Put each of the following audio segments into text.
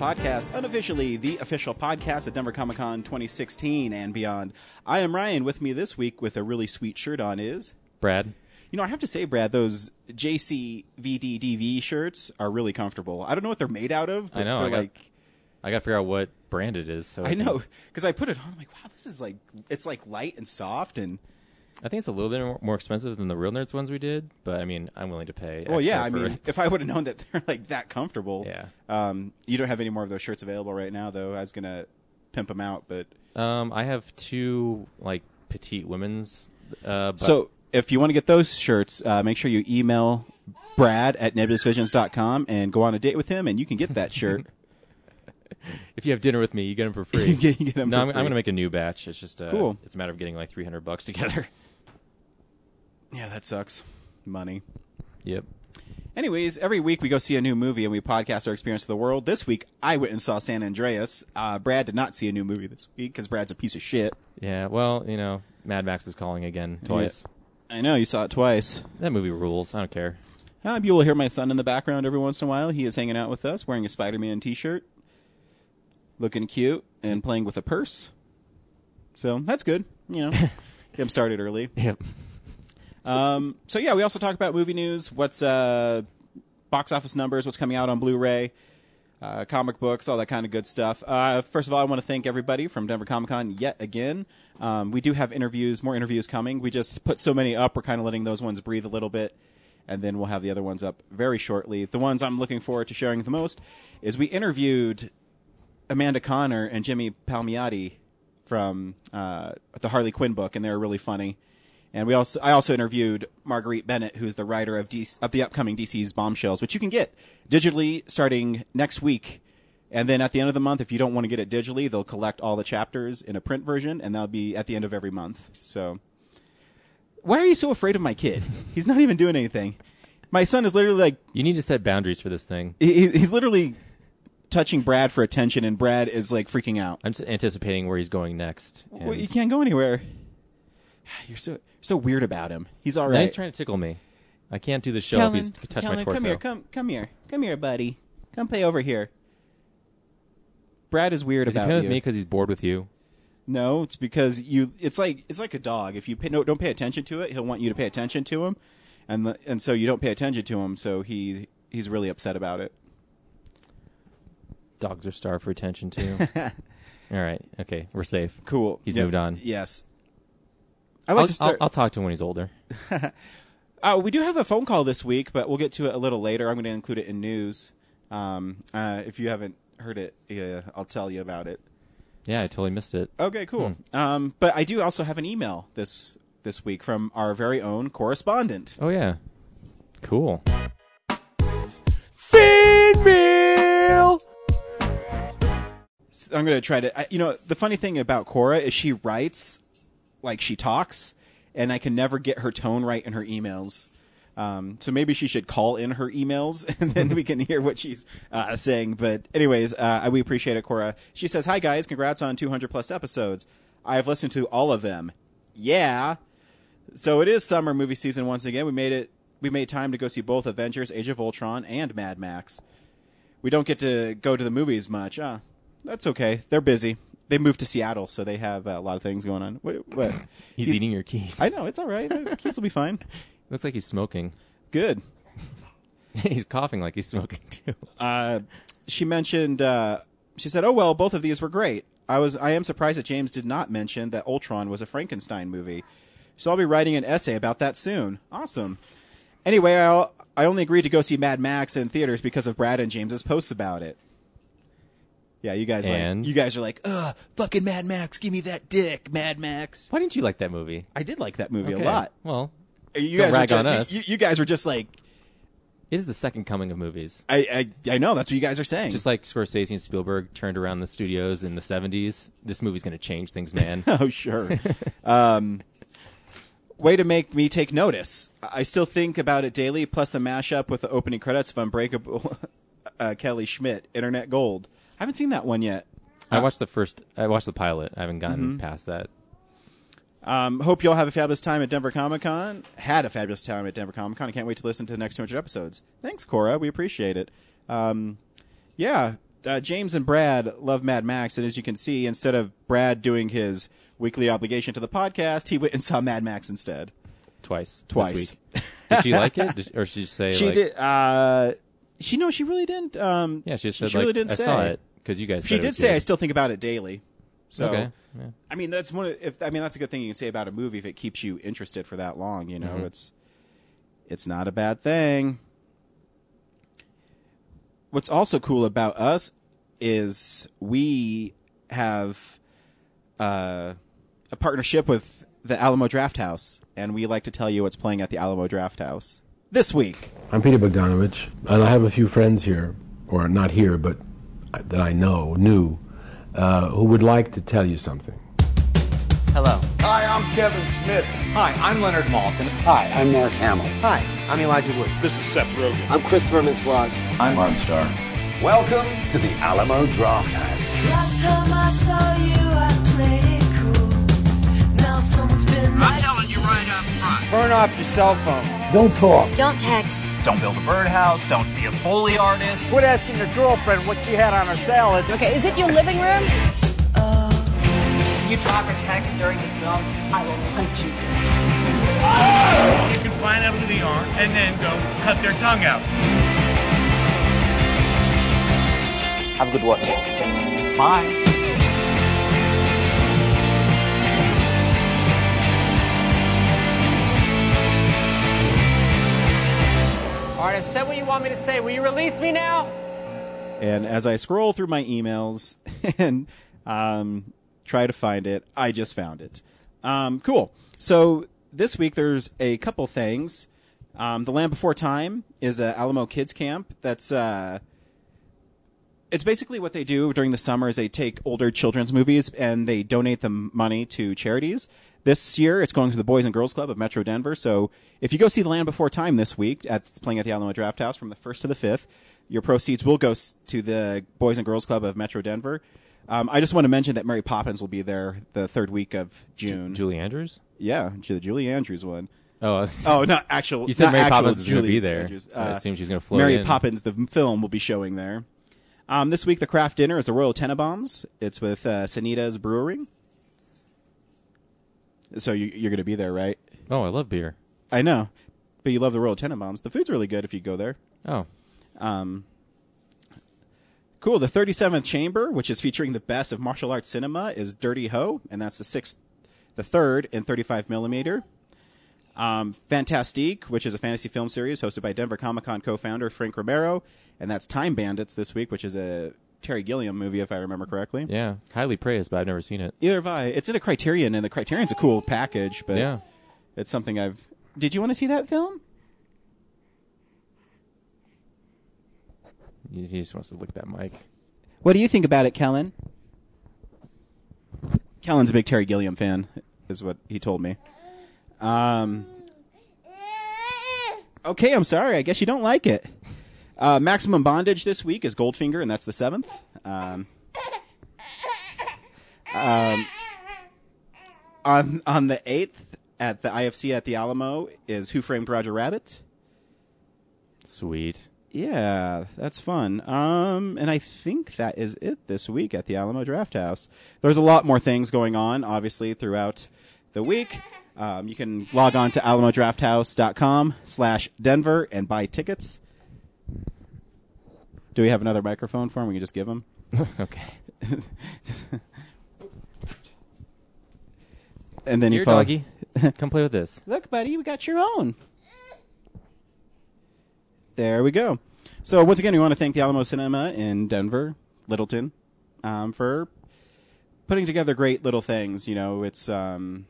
Podcast, unofficially the official podcast at Denver Comic Con 2016 and beyond. I am Ryan. With me this week with a really sweet shirt on is. Brad. You know, I have to say, Brad, those JCVDDV shirts are really comfortable. I don't know what they're made out of. But I know, They're I got- like. I gotta figure out what brand it is. So I can- know because I put it on. I'm like, wow, this is like it's like light and soft and I think it's a little bit more- expensive than the Real Nerds ones we did, but I mean, I'm willing to pay. well, yeah. I mean, if I would have known that they're like that comfortable, Yeah. Um, you don't have any more of those shirts available right now, though. I was gonna pimp them out, but um, I have two like petite women's. Uh, but So if you want to get those shirts, uh, make sure you email Brad at nebulousvisions.com and go on a date with him, and you can get that shirt. if you have dinner with me, you get them for free. you get, you get 'em no, I'm, I'm gonna make a new batch. It's just uh, Cool. It's a matter of getting like 300 bucks together. Yeah, that sucks. Money. yep. Anyways, every week we go see a new movie and we podcast our experience of the world. This week, I went and saw San Andreas. Uh, Brad did not see a new movie this week because Brad's a piece of shit. Yeah. Well, you know, Mad Max is calling again twice. I know, you saw it twice. That movie rules. I don't care. Uh, you will hear my son in the background every once in a while. He is hanging out with us, wearing a Spider-Man T-shirt, looking cute, and playing with a purse. So that's good. You know, get him started early. Yep. Um, so yeah, we also talk about movie news. What's uh, box office numbers? What's coming out on Blu-ray? Uh, comic books, all that kind of good stuff. Uh, first of all, I want to thank everybody from Denver Comic Con yet again. Um, we do have interviews, more interviews coming. We just put so many up, we're kind of letting those ones breathe a little bit, and then we'll have the other ones up very shortly. The ones I'm looking forward to sharing the most is we interviewed Amanda Conner and Jimmy Palmiotti from uh, the Harley Quinn book, and they're really funny. And we also, I also interviewed Marguerite Bennett, who's the writer of, DC, of the upcoming DC's Bombshells, which you can get digitally starting next week. And then at the end of the month, if you don't want to get it digitally, they'll collect all the chapters in a print version, and that'll be at the end of every month. So, why are you so afraid of my kid? He's not even doing anything. My son is literally like You need to set boundaries for this thing. he, he's literally touching Brad for attention, and Brad is like freaking out. I'm anticipating where he's going next. Well, you can't go anywhere. You're so so weird about him. He's all right. Now he's trying to tickle me. I can't do the show Kellen, if he's touched Kellen, my torso. come here, come come here, come here, buddy. Come play over here. Brad is weird Is he about playing you. with me because he's bored with you? No, it's because you. It's like it's like a dog. If you pay, no, don't pay attention to it, he'll want you to pay attention to him, and the, and so you don't pay attention to him. So he he's really upset about it. Dogs are starved for attention too. All right, okay, we're safe. Cool. He's Yep. moved on. Yes. I like I'll, to start. I'll, I'll talk to him when he's older. Uh, we do have a phone call this week, but we'll get to it a little later. I'm going to include it in news. Um, uh, if you haven't heard it, yeah, I'll tell you about it. Yeah, I totally missed it. Okay, cool. Hmm. Um, but I do also have an email this this week from our very own correspondent. Oh yeah, cool. Fan mail. I'm going to try to. I, you know, the funny thing about Cora is she writes like she talks, and I can never get her tone right in her emails. Um, so maybe she should call in her emails, and then we can hear what she's uh, saying. But anyways, uh, we appreciate it, Cora. She says, "Hi guys, congrats on 200 plus episodes. I have listened to all of them. Yeah. So it is summer movie season once again. We made it. We made time to go see both Avengers: Age of Ultron and Mad Max. We don't get to go to the movies much. Uh, that's okay. They're busy. They moved to Seattle, so they have uh, a lot of things going on. What? what? He's, eating your keys. I know it's all right. The Keys will be fine. Looks like he's smoking. Good. he's coughing like he's smoking too. Uh, she mentioned. Uh, she said, "Oh well, both of these were great. I was. I am surprised that James did not mention that Ultron was a Frankenstein movie. So I'll be writing an essay about that soon. Awesome. Anyway, I'll, I only agreed to go see Mad Max in theaters because of Brad and James's posts about it. Yeah, you guys And? like. You guys are like, ugh, fucking Mad Max, give me that dick, Mad Max. Why didn't you like that movie? I did like that movie Okay. a lot. Well, You Don't guys were rag just, on us. You, you guys were just like, it is the second coming of movies. I, I, I know that's what you guys are saying. Just like Scorsese and Spielberg turned around the studios in the 70s, this movie's going to change things, man. Oh, sure. um, way to make me take notice. I still think about it daily, plus the mashup with the opening credits of Unbreakable uh, Kimmy Schmidt, Internet Gold. I haven't seen that one yet. I watched the first, I watched the pilot. I haven't gotten Mm-hmm. past that. Um, hope you all have a fabulous time at Denver Comic Con. Had a fabulous time at Denver Comic Con. I can't wait to listen to the next 200 episodes. Thanks, Cora. We appreciate it. Um, yeah, uh, James and Brad love Mad Max, and as you can see, instead of Brad doing his weekly obligation to the podcast, he went and saw Mad Max instead. Twice. Twice. This week. Did she like it? Did, or she say, She like, did. Uh, she no, she really didn't. Um, Yeah, she just she said, like, really didn't I say. saw it because you guys She said it did was say, good. "I still think about it daily." So, Okay. Yeah. I mean, that's one. Of, if I mean, that's a good thing you can say about a movie if it keeps you interested for that long. You know, Mm-hmm. it's it's not a bad thing. What's also cool about us is we have uh, a partnership with the Alamo Draft House, and we like to tell you what's playing at the Alamo Draft House this week. I'm Peter Bogdanovich, and I have a few friends here, or not here, but that I know, knew, uh, who would like to tell you something. Hello. Hi, I'm Kevin Smith. Hi, I'm Leonard Maltin. Hi, I'm Mark Hamill. Hi, I'm Elijah Wood. This is Seth Rogen. I'm Christopher Mintz-Plasse. I'm Ron Starr. Welcome to the Alamo Draft House. Last time I saw you, I played it cool. Now someone's been I'm telling you right up front. Burn off your cell phone. Don't talk. Don't text. Don't build a birdhouse. Don't be a Foley artist. Quit asking your girlfriend what she had on her salad. Okay, is it your living room? You talk or text during the film, I will punch you. You can find out who they are and then go cut their tongue out. Have a good watch. Bye. All right, I've said what you want me to say. Will you release me now? And as I scroll through my emails and um, try to find it, I just found it. Um, cool. So this week there's a couple things. Um, the Land Before Time is a Alamo Kids Camp. That's uh, it's basically what they do during the summer is they take older children's movies and they donate the money to charities. This year, it's going to the Boys and Girls Club of Metro Denver. So if you go see The Land Before Time this week, at playing at the Alamo Draft House from the first to the fifth, your proceeds will go to the Boys and Girls Club of Metro Denver. Um, I just want to mention that Mary Poppins will be there the third week of June. Julie Andrews? yeah, the Julie Andrews one. Oh, I Oh, not actual. You said Mary Poppins was gonna Julie be there, Andrews. so I Uh, assumed she was gonna float Mary in. Poppins, the film, will be showing there. Um, this week, the craft dinner is the Royal Tenenbaums. It's with uh, Sanitas Brewing. So you, you're going to be there, right? oh, I love beer. I know, but you love the Royal Tenenbaums. The food's really good if you go there. Oh, Um, cool. The 37th Chamber, which is featuring the best of martial arts cinema, is Dirty Ho, and that's the sixth, the third in 35 millimeter. Um, Fantastique, which is a fantasy film series hosted by Denver Comic Con co-founder Frank Romero, and that's Time Bandits this week, which is a Terry Gilliam movie, if I remember correctly. yeah. Highly praised, but I've never seen it. Either have I. It's in a Criterion, and the Criterion's a cool package, but Yeah. it's something I've. Did you want to see that film? He, he just wants to look at that mic. What do you think about it, Kellen? Kellen's a big Terry Gilliam fan, is what he told me. Um, okay, I'm sorry. I guess you don't like it. Uh, Maximum Bondage this week is Goldfinger, and that's the seventh. Um, um, on on the eighth at the IFC at the Alamo is Who Framed Roger Rabbit. Sweet. Yeah, that's fun. Um, and I think that is it this week at the Alamo Draft House. There's a lot more things going on, obviously, throughout the week. Um, you can log on to alamodrafthouse.com slash Denver and buy tickets. Do we have another microphone for him? We can just give him. okay. And then you follow- doggy. Come play with this. Look, buddy, we got your own. There we go. So once again, we want to thank the Alamo Cinema in Denver, Littleton, um, for putting together great little things. You know, it's um,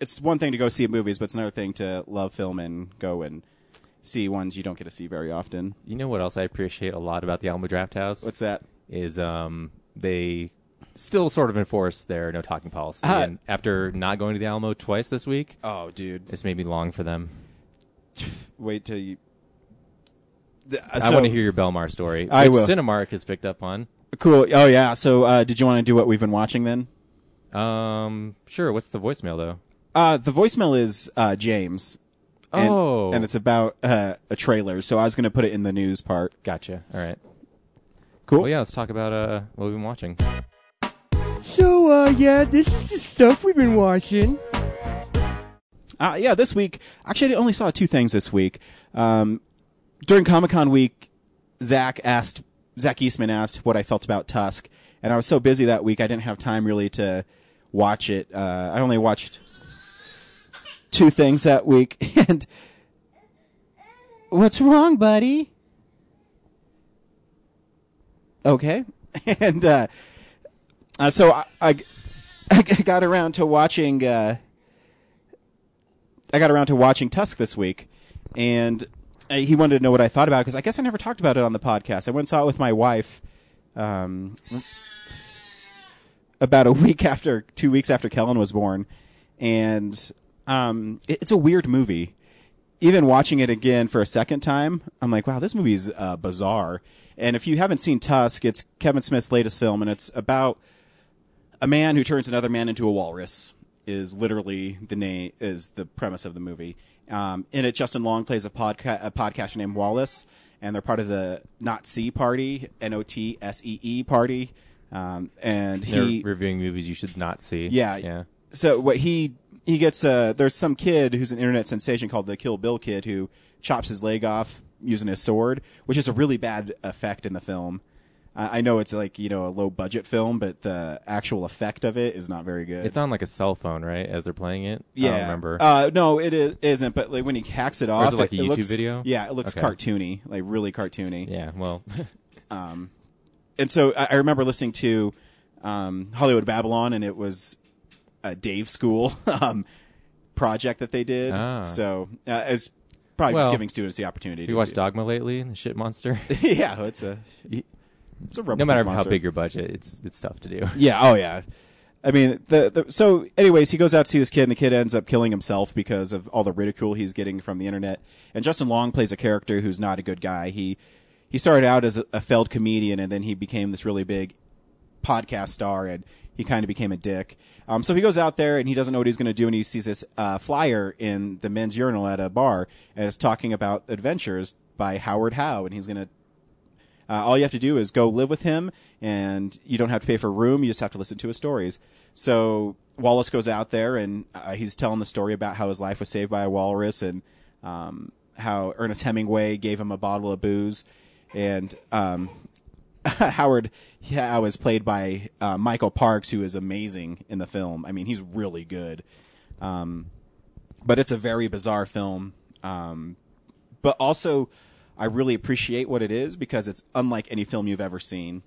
it's one thing to go see movies, but it's another thing to love film and go and see ones you don't get to see very often. You know what else I appreciate a lot about the Alamo Draft House? What's that? Is um they still sort of enforce their no talking policy. Ah. and after not going to the Alamo twice this week, Oh, dude, this made me long for them. wait till you. The- I so- want to hear your Belmar story. I will. Cinemark has picked up on. Cool. Oh yeah. So uh, did you want to do what we've been watching then? Um, sure. What's the voicemail though? Uh, the voicemail is uh, James. And, Oh. and it's about uh, a trailer. So I was going to put it in the news part. Gotcha. All right. Cool. Well, yeah. Let's talk about uh what we've been watching. So, uh, yeah, this is the stuff we've been watching. Uh, yeah, this week, actually, I only saw two things this week. Um, during Comic Con week, Zach asked, Zach Eastman asked what I felt about Tusk, and I was so busy that week I didn't have time really to watch it. Uh, I only watched two things that week, and what's wrong, buddy? Okay, and uh, uh, so I, I, I got around to watching. Uh, I got around to watching Tusk this week, and uh, he wanted to know what I thought about it because I guess I never talked about it on the podcast. I went and saw it with my wife um, about a week after, two weeks after Kellen was born, and um, it- it's a weird movie. Even watching it again for a second time, I'm like, wow, this movie's uh, bizarre. And if you haven't seen Tusk, it's Kevin Smith's latest film, and it's about a man who turns another man into a walrus is literally the name is the premise of the movie. Um, in it, Justin Long plays a, podca- a podcaster named Wallace, and they're part of the Not See Party, N O T S E E Party. Um, and They're he reviewing movies you should not see. yeah. Yeah. So what he he gets uh there's some kid who's an internet sensation called the Kill Bill kid who chops his leg off using his sword, which is a really bad effect in the film. I I know it's like you know a low budget film, but the actual effect of it is not very good. It's on like a cell phone, right? As they're playing it. yeah, I don't remember. Uh, no, it is, isn't. But like when he hacks it Or off, is it like a YouTube looks- video? Yeah, it looks Okay. cartoony, like really cartoony. yeah. Well. Um, and so I, I remember listening to um, Hollywood Babylon, and it was a Dave School um, project that they did. Ah. So uh, it's probably Well, just giving students the opportunity. You watched do- Dogma lately? The shit monster. yeah, it's a it's a rubber no matter boot how big your budget, it's it's tough to do. Yeah. Oh, yeah. I mean, the, the so. Anyways, he goes out to see this kid, and the kid ends up killing himself because of all the ridicule he's getting from the internet. And Justin Long plays a character who's not a good guy. He he started out as a, a failed comedian, and then he became this really big podcast star, and he kind of became a dick. Um, so he goes out there, and he doesn't know what he's going to do, and he sees this uh, flyer in the men's urinal at a bar, and it's talking about adventures by Howard Howe, and he's going to uh, all you have to do is go live with him, and you don't have to pay for a room. You just have to listen to his stories. So Wallace goes out there, and uh, he's telling the story about how his life was saved by a walrus, and um, how Ernest Hemingway gave him a bottle of booze, and um, Howard Howe is played by uh, Michael Parks, who is amazing in the film. I mean, he's really good. Um, but it's a very bizarre film. Um, but also, I really appreciate what it is because it's unlike any film you've ever seen.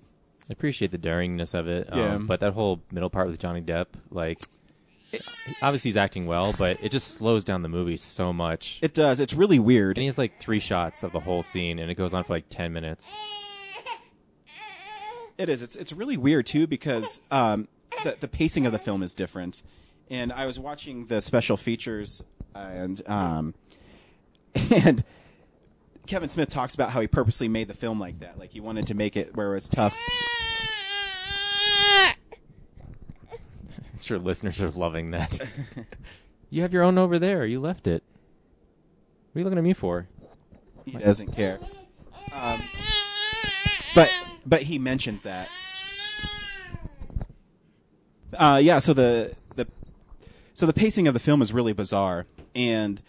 I appreciate the daringness of it. Yeah. Um, but that whole middle part with Johnny Depp, like, obviously he's acting well, but it just slows down the movie so much. It does. It's really weird. And he has like three shots of the whole scene, and it goes on for like ten minutes. It is. It's it's really weird too because um, the the pacing of the film is different. And I was watching the special features, and um, and Kevin Smith talks about how he purposely made the film like that. Like he wanted to make it where it was tough. I'm sure listeners are loving that. you have your own over there. You left it. What are you looking at me for? He doesn't care. Um, but but he mentions that. Uh, yeah. So the the so the pacing of the film is really bizarre, and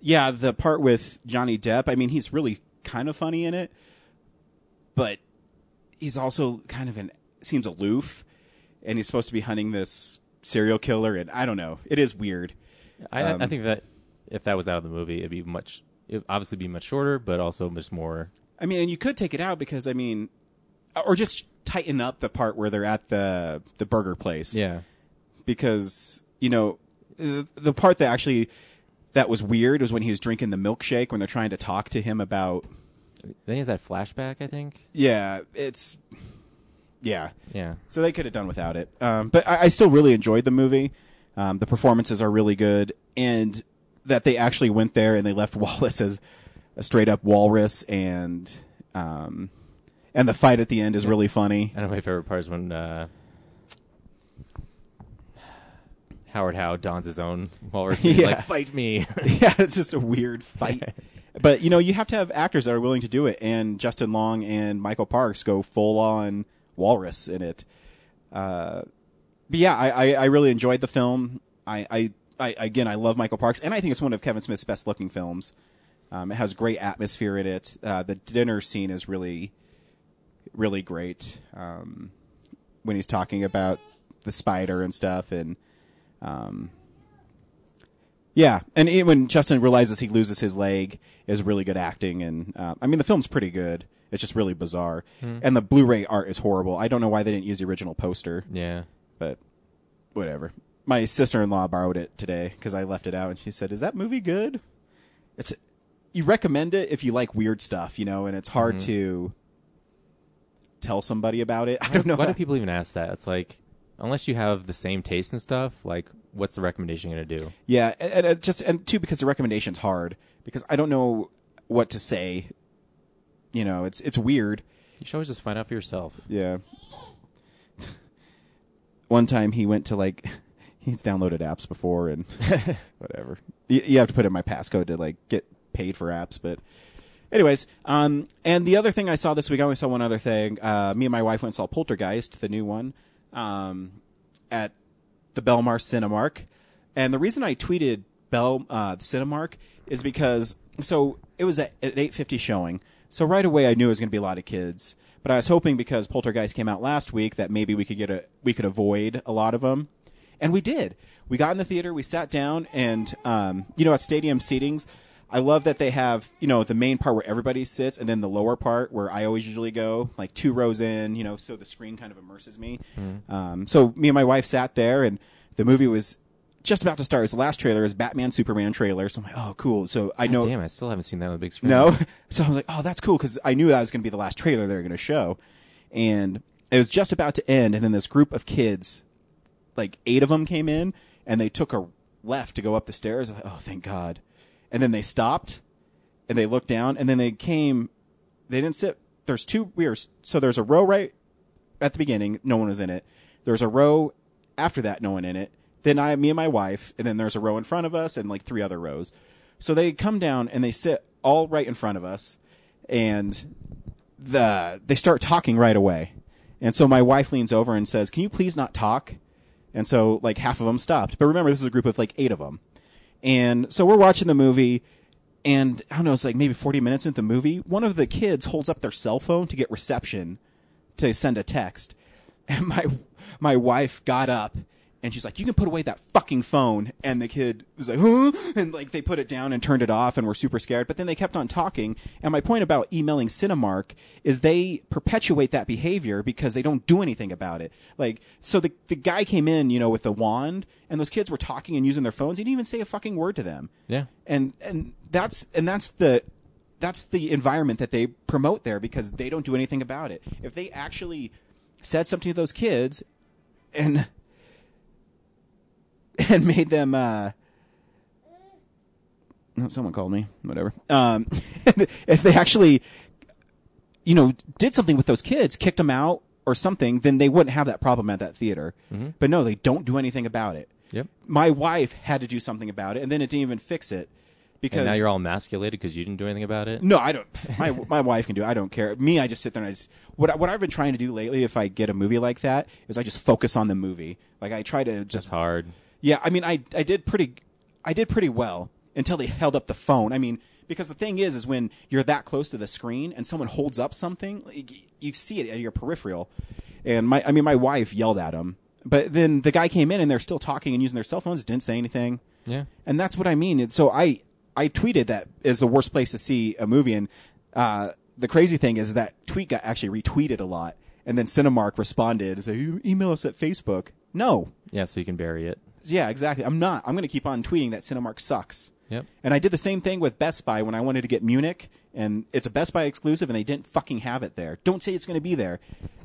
yeah, the part with Johnny Depp. I mean, he's really kind of funny in it, but he's also kind of an seems aloof, and he's supposed to be hunting this serial killer, and I don't know. It is weird. I, Um, I think that if that was out of the movie, it'd be much. It'd obviously be much shorter, but also much more. I mean, and you could take it out because I mean, or just tighten up the part where they're at the the burger place. Yeah. because you know the, the part that actually that was weird was when he was drinking the milkshake when they're trying to talk to him about Then he has that flashback. I think. yeah it's yeah Yeah. so they could have done without it um, but I, I still really enjoyed the movie um, the performances are really good and that they actually went there and they left Wallace as a straight up walrus and um, and the fight at the end is really funny I know my favorite part is when uh, Howard Howe dons his own walrus. Yeah. like, fight me. yeah, it's just a weird fight. but you know, you have to have actors that are willing to do it, and Justin Long and Michael Parks go full on walrus in it. Uh, but yeah, I, I, I really enjoyed the film. I, I, I again, I love Michael Parks, and I think it's one of Kevin Smith's best looking films. Um, it has great atmosphere in it. Uh, the dinner scene is really, really great. Um, when he's talking about the spider and stuff, and um, yeah, and it, when Justin realizes he loses his leg, is really good acting, and uh, I mean the film's pretty good. It's just really bizarre, Hmm. and the Blu-ray art is horrible. I don't know why they didn't use the original poster. Yeah. but whatever. My sister-in-law borrowed it today because I left it out, and she said, "Is that movie good?" It's you recommend it if you like weird stuff, you know, and it's hard Mhm. to tell somebody about it. I don't know. Why do people even ask that? It's like, unless you have the same taste and stuff, like, what's the recommendation going to do? Yeah, and, and just and two because the recommendation's hard because I don't know what to say. You know, it's it's weird. You should always just find out for yourself. Yeah. One time he went to like he's downloaded apps before and whatever. You, you have to put in my passcode to like get paid for apps, but anyways, um and the other thing I saw this week, I only saw one other thing. Uh me and my wife went and saw Poltergeist, the new one, um at the Belmar Cinemark. And the reason I tweeted Bell uh, Cinemark is because so it was at, at eight fifty showing. So right away I knew it was going to be a lot of kids. But I was hoping because Poltergeist came out last week that maybe we could get a we could avoid a lot of them, and we did. We got in the theater, we sat down, and um, you know at stadium seatings, I love that they have you know the main part where everybody sits, and then the lower part where I always usually go, like two rows in, you know, so the screen kind of immerses me. Um, so me and my wife sat there, and the movie was just about to start. It was the last trailer, it was Batman Superman trailer. So I'm like, oh, cool. So I God know. Damn, I still haven't seen that on the big screen. No, so I was like, oh, that's cool because I knew that was going to be the last trailer they were going to show, and it was just about to end, and then this group of kids, like eight of them, came in, and they took a left to go up the stairs. Like, oh, thank God, and then they stopped, and they looked down, and then they came. They didn't sit. There's two. We were so there's a row right at the beginning. No one was in it. There's a row after that. No one in it. Then I, me and my wife, and then there's a row in front of us and like three other rows. So they come down and they sit all right in front of us, and the they start talking right away. And so my wife leans over and says, "Can you please not talk?" And so like half of them stopped. But remember, this is a group of like eight of them. And so we're watching the movie, and I don't know, it's like maybe 40 minutes into the movie. One of the kids holds up their cell phone to get reception to send a text. And my my wife got up and she's like, "You can put away that fucking phone." And the kid was like, "Huh?" And like they put it down and turned it off and were super scared. But then they kept on talking. And my point about emailing Cinemark is they perpetuate that behavior because they don't do anything about it. Like so the the guy came in, you know, with a wand and those kids were talking and using their phones. He didn't even say a fucking word to them. Yeah. And and that's and that's the that's the environment that they promote there because they don't do anything about it. If they actually said something to those kids and and made them uh no, someone called me whatever um if they actually you know did something with those kids kicked them out or something then they wouldn't have that problem at that theater Mhm. but no they don't do anything about it Yep. my wife had to do something about it and then it didn't even fix it because and now you're all emasculated because you didn't do anything about it. no, I don't. My my wife can do. it. I don't care. Me, I just sit there and I just what I- what I've been trying to do lately. If I get a movie like that, is I just focus on the movie. Like I try to just hard. Yeah, I mean, I I did pretty, I did pretty well until they held up the phone. I mean, because the thing is, is when you're that close to the screen and someone holds up something, like, you see it at your peripheral. And my, I mean, my wife yelled at him, but then the guy came in and they're still talking and using their cell phones, didn't say anything. Yeah. And that's what I mean. And so I, I tweeted that is the worst place to see a movie. And uh, the crazy thing is that tweet got actually retweeted a lot. And then Cinemark responded and said, "You email us at Facebook. No. Yeah, so you can bury it. Yeah, exactly. I'm not. I'm going to keep on tweeting that Cinemark sucks. Yep. And I did the same thing with Best Buy when I wanted to get Munich, and it's a Best Buy exclusive, and they didn't fucking have it there. Don't say it's going to be there.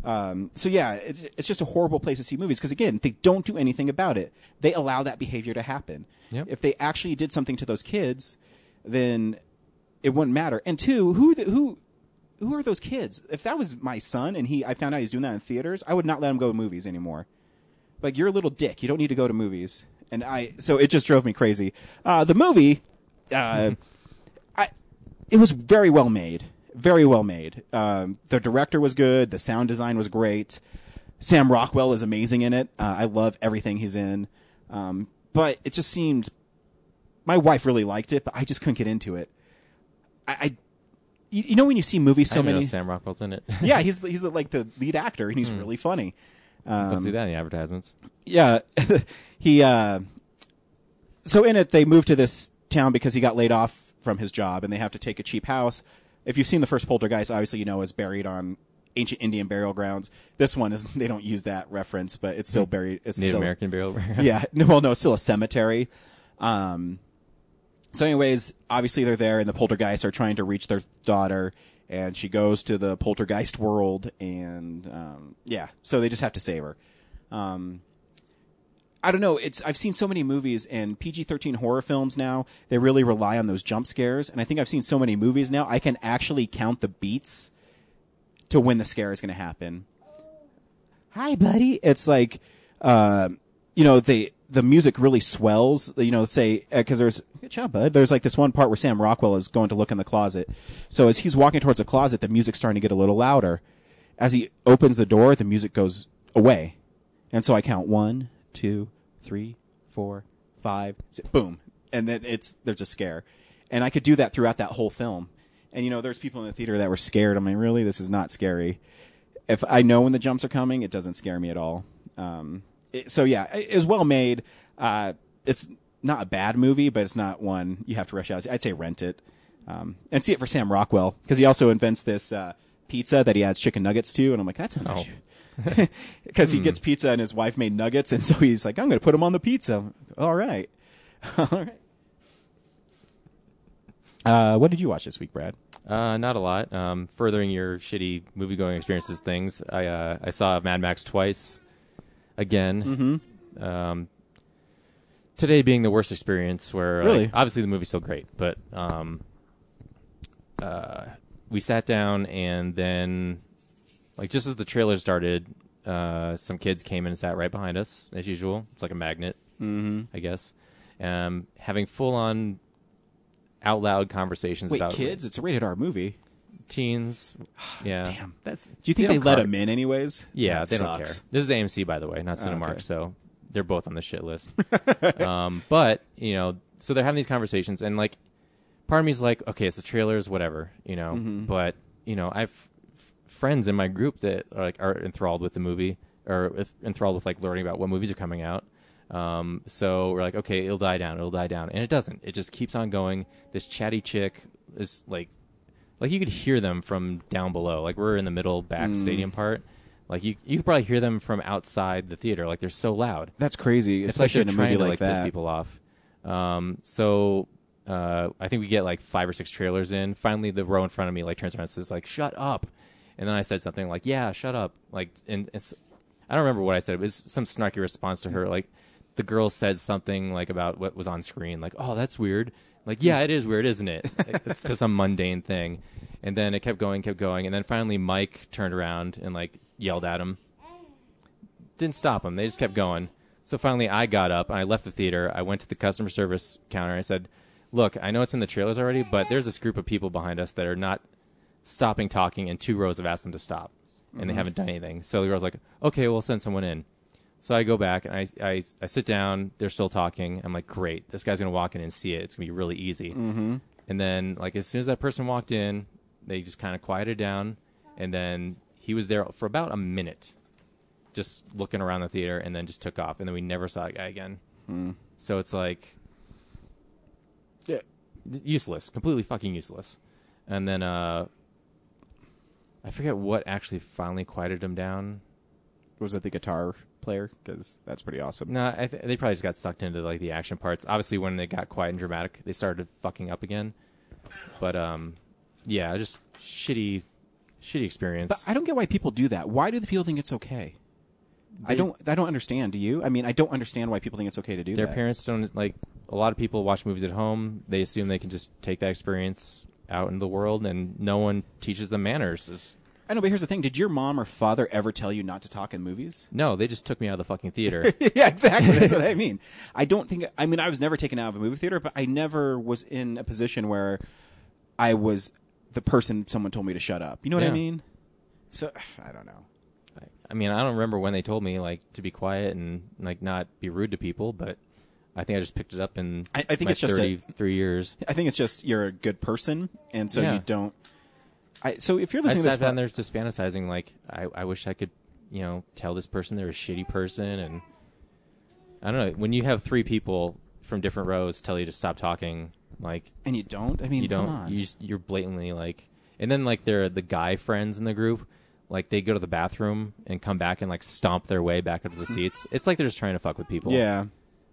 Um, so yeah, it's, it's just a horrible place to see movies because again, they don't do anything about it. They allow that behavior to happen. Yep. If they actually did something to those kids, then it wouldn't matter. And two, who the, who who are those kids? If that was my son and he, I found out he's doing that in theaters, I would not let him go to movies anymore. Like you're a little dick. You don't need to go to movies. And I, so it just drove me crazy. Uh, the movie, uh, I, it was very well made, very well made. Um, the director was good. The sound design was great. Sam Rockwell is amazing in it. Uh, I love everything he's in. Um, but it just seemed, my wife really liked it, but I just couldn't get into it. I, I you, you know when you see movies I so didn't know many, Sam Rockwell's in it. yeah, he's he's the, like the lead actor, and he's really funny. Um, Let's see that in the advertisements. yeah, he. Uh, so in it, they moved to this town because he got laid off from his job, and they have to take a cheap house. If you've seen the first Poltergeist, obviously you know is buried on ancient Indian burial grounds. This one is they don't use that reference, but it's still buried. It's Native still, American burial ground. yeah, no, well, no, it's still a cemetery. Um, so, anyways, obviously they're there, and the poltergeists are trying to reach their daughter, and she goes to the poltergeist world, and um, yeah, so they just have to save her. Um, I don't know. It's I've seen so many movies and PG thirteen horror films now. They really rely on those jump scares, and I think I've seen so many movies now. I can actually count the beats to when the scare is going to happen. Hi, buddy. It's like, uh, you know, the the music really swells. You know, say because there's good job, bud. There's like this one part where Sam Rockwell is going to look in the closet. So as he's walking towards the closet, the music's starting to get a little louder. As he opens the door, the music goes away, and so I count one, two, three, four, five, six, boom, and then it's there's a scare, and I could do that throughout that whole film. And you know, there's people in the theater that were scared. I mean, really, this is not scary. If I know when the jumps are coming, it doesn't scare me at all. Um, it- so yeah, it- it's well made. Uh, it's not a bad movie, but it's not one you have to rush out. I'd say rent it um, and see it for Sam Rockwell because he also invents this uh, pizza that he adds chicken nuggets to, and I'm like, that sounds Oh. because he gets pizza and his wife made nuggets, and so he's like, I'm going to put them on the pizza. All right, all right. Uh, what did you watch this week, Brad? Uh, not a lot. Um, furthering your shitty movie going experiences things, I uh, I saw Mad Max twice again. Mm-hmm. Um, today being the worst experience, where like, obviously the movie's still great, but um, uh, we sat down and then like just as the trailer started, uh, some kids came in and sat right behind us as usual. It's like a magnet, mm-hmm. I guess. Um, having full on out loud conversations Wait, about kids? It's a rated R movie. Teens. Yeah, Damn. That's. Do you think they they, let card- him in anyways? Yeah, That they don't care. This is AMC, by the way, not Cinemark. okay. So they're both on the shit list. um, but you know, so they're having these conversations, and like, part of me is like, okay, it's the trailers, whatever, you know. Mm-hmm. But you know, I've friends in my group that are like are enthralled with the movie or with- enthralled with like learning about what movies are coming out. Um, so we're like, okay, it'll die down, it'll die down, and it doesn't. It just keeps on going. This chatty chick is like like you could hear them from down below. Like we're in the middle back stadium part. Like you you could probably hear them from outside the theater. Like they're so loud. That's crazy, It's like especially they're in a trying movie to like, like piss people off. Um, so uh, I think we get like five or six trailers in. Finally, the row in front of me like turns around and says like, "Shut up," and then I said something like, "Yeah, shut up." Like, and it's I don't remember what I said. It was some snarky response to her. Like the girl says something like about what was on screen. Like, "Oh, that's weird." Like, yeah, it is weird, isn't it? it's to some mundane thing. And then it kept going, kept going, and then finally Mike turned around and like yelled at him didn't stop them. They just kept going. So finally, I got up and I left the theater. I went to the customer service counter. And I said, "Look, I know it's in the trailers already, but there's this group of people behind us that are not stopping talking, and two rows have asked them to stop, and they mm-hmm. haven't done anything." So the girl's like, "Okay, we'll send someone in." So I go back and I, I I sit down. They're still talking. I'm like, great. This guy's gonna walk in and see it. It's gonna be really easy. Mm-hmm. And then like as soon as that person walked in, they just kind of quieted down. And then he was there for about a minute, just looking around the theater, and then just took off. And then we never saw that guy again. Hmm. So it's like, Yeah. useless, completely fucking useless. And then uh, I forget what actually finally quieted him down. Was it the guitar player? Because that's pretty awesome. No, I th- they probably just got sucked into like the action parts. Obviously, when they got quiet and dramatic, they started fucking up again. But um, yeah, just shitty, shitty experience. But I don't get why people do that. Why do the people think it's okay? I don't. I don't understand. Do you? I mean, I don't understand why people think it's okay to do Their that. parents don't like. A lot of people watch movies at home. They assume they can just take that experience out in the world, and no one teaches them manners. It's- I know, but here's the thing: Did your mom or father ever tell you not to talk in movies? no, they just took me out of the fucking theater. yeah, exactly. That's what I mean. I don't think. I mean, I was never taken out of a movie theater, but I never was in a position where I was the person someone told me to shut up. You know what I Yeah. mean? So I don't know. I mean, I don't remember when they told me like to be quiet and like not be rude to people, but I think I just picked it up in I, I think my it's just a, 33 years. I think it's just you're a good person, and so Yeah. you don't. I, so if you're I listening to this, sat down po- there just fantasizing like I, I wish I could, you know, tell this person they're a shitty person and I don't know. When you have three people from different rows tell you to stop talking, like and you don't. I mean, you come don't, on. you just, you're blatantly like, and then like they're the guy friends in the group, like they go to the bathroom and come back and like stomp their way back into the seats. It's like they're just trying to fuck with people. Yeah.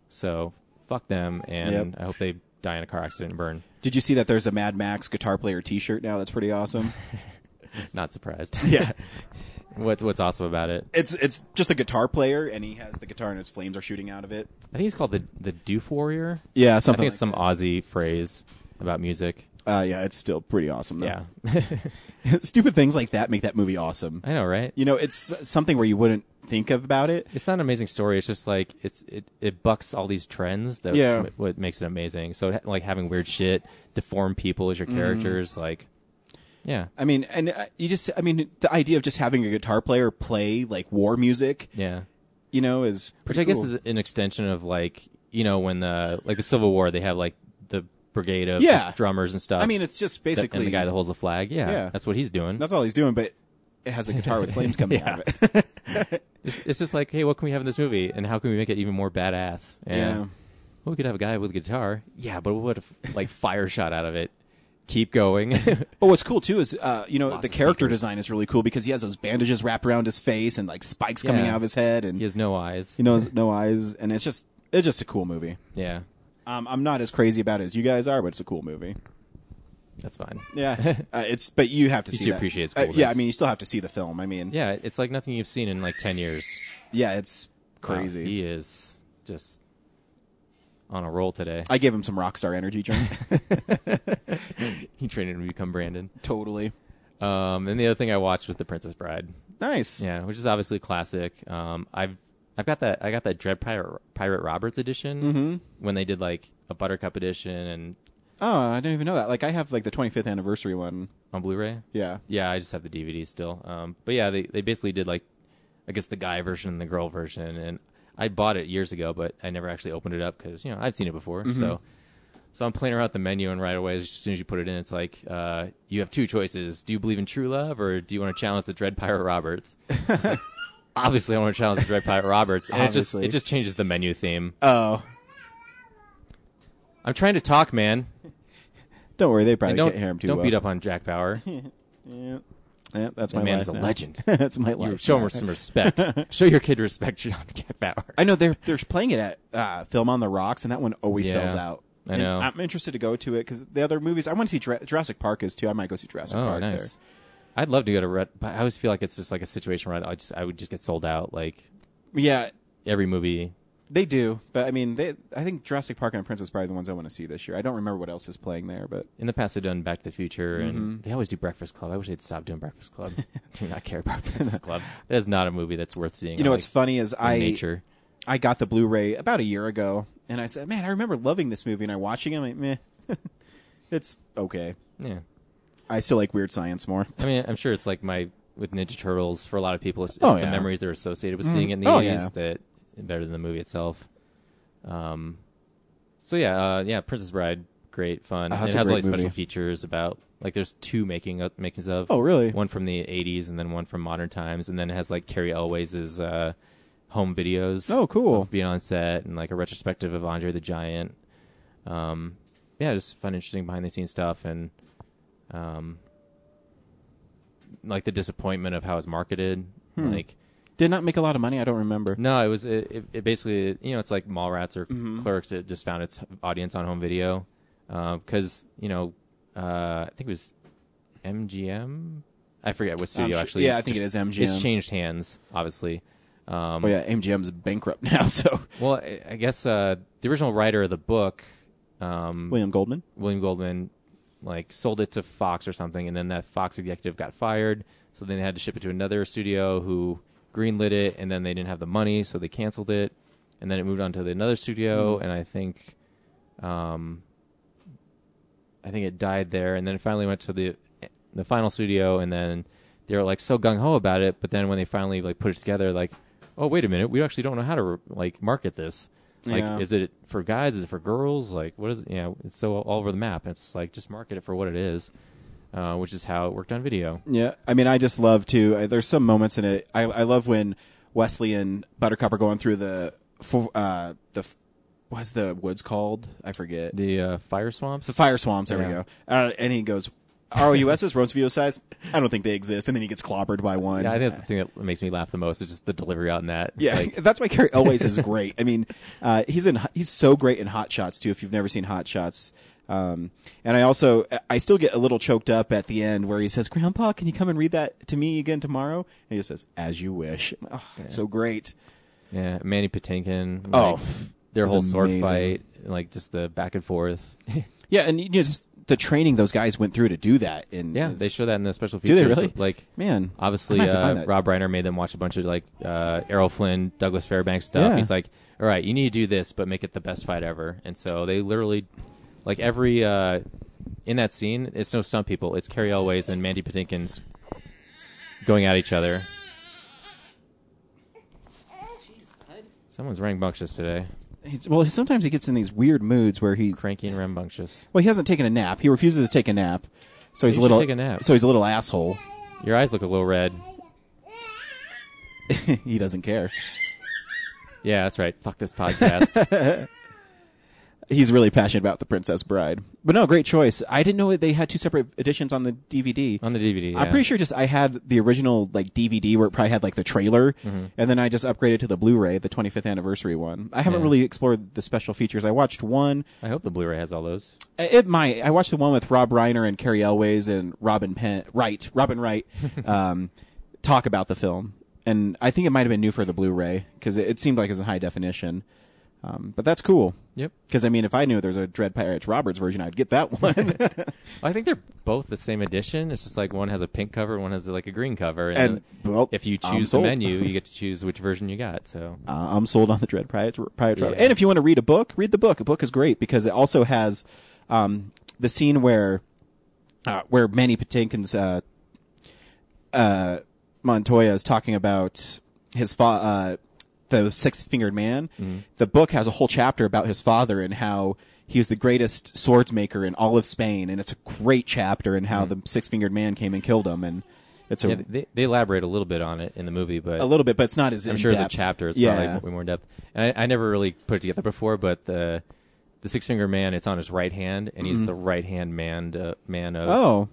So fuck them, and Yep. I hope they die in a car accident and burn. Did you see that there's a Mad Max guitar player T-shirt now? That's pretty awesome. Not surprised. Yeah. what's what's awesome about it? it's it's just a guitar player, and he has the guitar, and his flames are shooting out of it. I think he's called the the Doof Warrior. Yeah, something. I think it's some Aussie phrase about music. Uh, yeah, it's still pretty awesome. Though. Yeah, stupid things like that make that movie awesome. I know, right? You know, it's something where you wouldn't think of about it. It's not an amazing story. It's just like it's it it bucks all these trends. That's Yeah. what makes it amazing. So like having weird shit, deformed people as your Mm-hmm. characters, like yeah, I mean, and uh, you just, I mean, the idea of just having a guitar player play like war music, yeah. you know, is Which I guess cool. is an extension of like you know when the like the Civil War they have like brigade of Yeah. just drummers and stuff. I mean, it's just basically and the guy that holds the flag. Yeah, Yeah. that's what he's doing. that's all he's doing, but it has a guitar with flames coming out of it. It's, it's just like, hey, what can we have in this movie, and how can we make it even more badass? And, Yeah. Well, we could have a guy with a guitar. Yeah, but what if like fire shot out of it? Keep going. But what's cool too is, uh, you know, the of character design is really cool because he has those bandages wrapped around his face and like spikes coming Yeah. out of his head, and he has no eyes. he knows no eyes, and it's just it's just a cool movie. Yeah, Um, I'm not as crazy about it as you guys are, but it's a cool movie. that's fine. Yeah, uh, it's but you have to You see should that. appreciate its Uh, yeah, I mean, you still have to see the film. I mean, Yeah, it's like nothing you've seen in like ten years. yeah, it's Wow, crazy. he is just on a roll today. I gave him some Rockstar Energy drink. he trained him to become Brandon. totally Um, and the other thing I watched was The Princess Bride. nice. Yeah, which is obviously a classic. Um, I've I've got that I got that Dread Pirate Pirate Roberts edition Mhm. when they did like a Buttercup edition and Oh, I didn't even know that. Like, I have like the 25th anniversary one. on Blu-ray. Yeah. Yeah, I just have the DVD still. Um, but yeah, they they basically did like I guess the guy version and the girl version, and I bought it years ago, but I never actually opened it up because you know I'd seen it before. Mm-hmm. So so I'm playing around the menu, and right away as soon as you put it in, it's like uh, you have two choices: do you believe in true love, or do you want to challenge the Dread Pirate Roberts? It's like, obviously, I want to challenge the Dread Pirate Roberts, and it just Obviously. it just changes the menu theme. Oh, I'm trying to talk, man. don't worry. They And probably don't can't hear him too don't well. beat up on Jack Bauer. Yeah. Yeah, that's That my man life is a now. legend. that's my life. show now. him some respect. show your kid respect, Jack Bauer. I know they're they're playing it at uh, Film on the Rocks, and that one always Yeah, sells out. I And know. I'm interested to go to it because the other movies I want to see Jura- Jurassic Park is too. I might go see Jurassic Oh, Park nice. there. I'd love to go to Red, but I always feel like it's just like a situation where I just I would just get sold out. Like Yeah, every movie. they do, but I mean, they. I think Jurassic Park and Prince is probably the ones I want to see this year. I don't remember what else is playing there, but In the past, they've done Back to the Future, and Mhm. they always do Breakfast Club. I wish they'd stop doing Breakfast Club. do not care about Breakfast Club. That is not a movie that's worth seeing. you know what's like funny is in I nature. I got the Blu-ray about a year ago, and I said, "Man, I remember loving this movie." And I watching it, I'm like, "Meh, it's okay." Yeah, I still like Weird Science more. I mean, I'm sure it's like my with Ninja Turtles for a lot of people. It's, it's Oh, the yeah. memories they're associated with seeing it in the Oh, 80s yeah. that better than the movie itself. Um, so yeah, uh, yeah, Princess Bride, great fun. Oh, And that's it a has great these special movie. features about like there's two making of, makings of. Oh, really? One from the '80s and then one from modern times, and then it has like Cary Elwes's uh, home videos. Oh, cool. of being on set and like a retrospective of Andre the Giant. Um, yeah, just fun, interesting behind the scenes stuff, and um, like the disappointment of how it's marketed. Hmm. Like, Did not make a lot of money. I don't remember. no, it was it, it, it basically you know it's like Mallrats or Mhm. Clerks. It just found its audience on home video because you know uh, I think it was MGM. I forget what studio actually. yeah, I think it is MGM. It's changed hands, obviously. Um, Oh yeah, MGM's bankrupt now. So well, I- I guess uh, the original writer of the book, um, William Goldman. William Goldman, like sold it to Fox or something, and then that Fox executive got fired. So then they had to ship it to another studio who greenlit it, and then they didn't have the money, so they canceled it. And then it moved on to the another studio, Mm. and I think, um, I think it died there, and then it finally went to the the final studio, and then they were like so gung ho about it. But then when they finally like put it together, like, oh wait a minute, we actually don't know how to like market this. Like, Yeah. is it for guys? Is it for girls? Like, what is it? You know, it's so all over the map. It's like just market it for what it is, uh, which is how it worked on video. Yeah, I mean, I just love to. I, there's some moments in it. I, I love when Wesley and Buttercup are going through the uh, the what's the woods called? I forget. The uh, fire swamps. The fire swamps. There we go. Uh, and he goes, "ROUSs, Roseville size. I don't think they exist." And then he gets clobbered by one. Yeah, I think that's the thing that makes me laugh the most is just the delivery on that. It's Yeah, like, that's why Cary Elwes is great. I mean, uh, he's in he's so great in Hot Shots too. If you've never seen Hot Shots, um, and I also I still get a little choked up at the end where he says, "Grandpa, can you come and read that to me again tomorrow?" And he just says, "As you wish." Oh, it's so great. yeah, Mandy Patinkin. Oh, their it's whole sword amazing. fight, like just the back and forth. Yeah, and you know, just the training those guys went through to do that. In Yeah, they show that in the special features. Do they really? Like, Man, obviously, I might have to find uh. Rob Reiner made them watch a bunch of like uh, Errol Flynn, Douglas Fairbanks stuff. Yeah. He's like, "All right, you need to do this, but make it the best fight ever." And so they literally, like every uh, in that scene, it's no stunt people. It's Cary Elwes and Mandy Patinkin's going at each other. Someone's rambunctious today. He's, well, sometimes he gets in these weird moods where he Cranky and rambunctious. well he hasn't taken a nap. He refuses to take a nap, so he's a little take a nap. So he's a little asshole. Your eyes look a little red. he doesn't care. Yeah, that's right. Fuck this podcast. He's really passionate about the Princess Bride. But no, great choice. I didn't know that they had two separate editions on the DVD. On the DVD, I'm pretty sure just I had the original like DVD where it probably had like the trailer, Mhm. and then I just upgraded to the Blu-ray, the 25th anniversary one. I haven't Yeah. really explored the special features. I watched one. I hope the Blu-ray has all those. It might. I watched the one with Rob Reiner and Cary Elwes and Robin Penn, Wright, Robin Wright, um, talk about the film, and I think it might have been new for the Blu-ray because it, it seemed like it was in high definition. Um, but that's cool. Yep. Because I mean, if I knew there was a Dread Pirates Roberts version, I'd get that one. I think they're both the same edition. It's just like one has a pink cover, one has like a green cover. And, And, well, if you choose the menu, you get to choose which version you got. So uh, I'm sold on the Dread Pirates. Pirates Yeah. Roberts. And if you want to read a book, read the book. A book is great because it also has um, the scene where uh, where Mandy Patinkin's uh, uh, Montoya is talking about his fa- uh, the six fingered man. Mm-hmm. The book has a whole chapter about his father and how he was the greatest swords maker in all of Spain, and it's a great chapter and how the six fingered man came and killed him, and it's a Mm-hmm. yeah, they, they elaborate a little bit on it in the movie, but a little bit, but it's not as I'm sure as a chapter, it's yeah. probably more in depth. And I, I never really put it together before, but the the six finger man, it's on his right hand, and he's Mhm. the right hand man uh, man of Oh,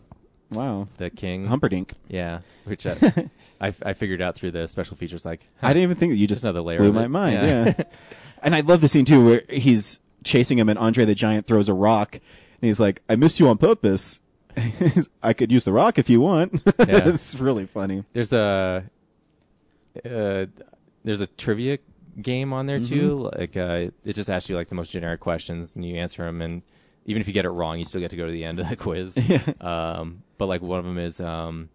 wow. the king Humperdinck. Yeah, which I, I, I figured out through the special features. Like I didn't even think that you just another layer blew of my it. mind. Yeah. Yeah. and I love the scene too where he's chasing him and Andre the Giant throws a rock and he's like, "I missed you on purpose. I could use the rock if you want." Yeah. it's really funny. There's a uh, there's a trivia game on there too. Like uh, it just asks you like the most generic questions, and you answer them. And even if you get it wrong, you still get to go to the end of the quiz. um, but like one of them is, um,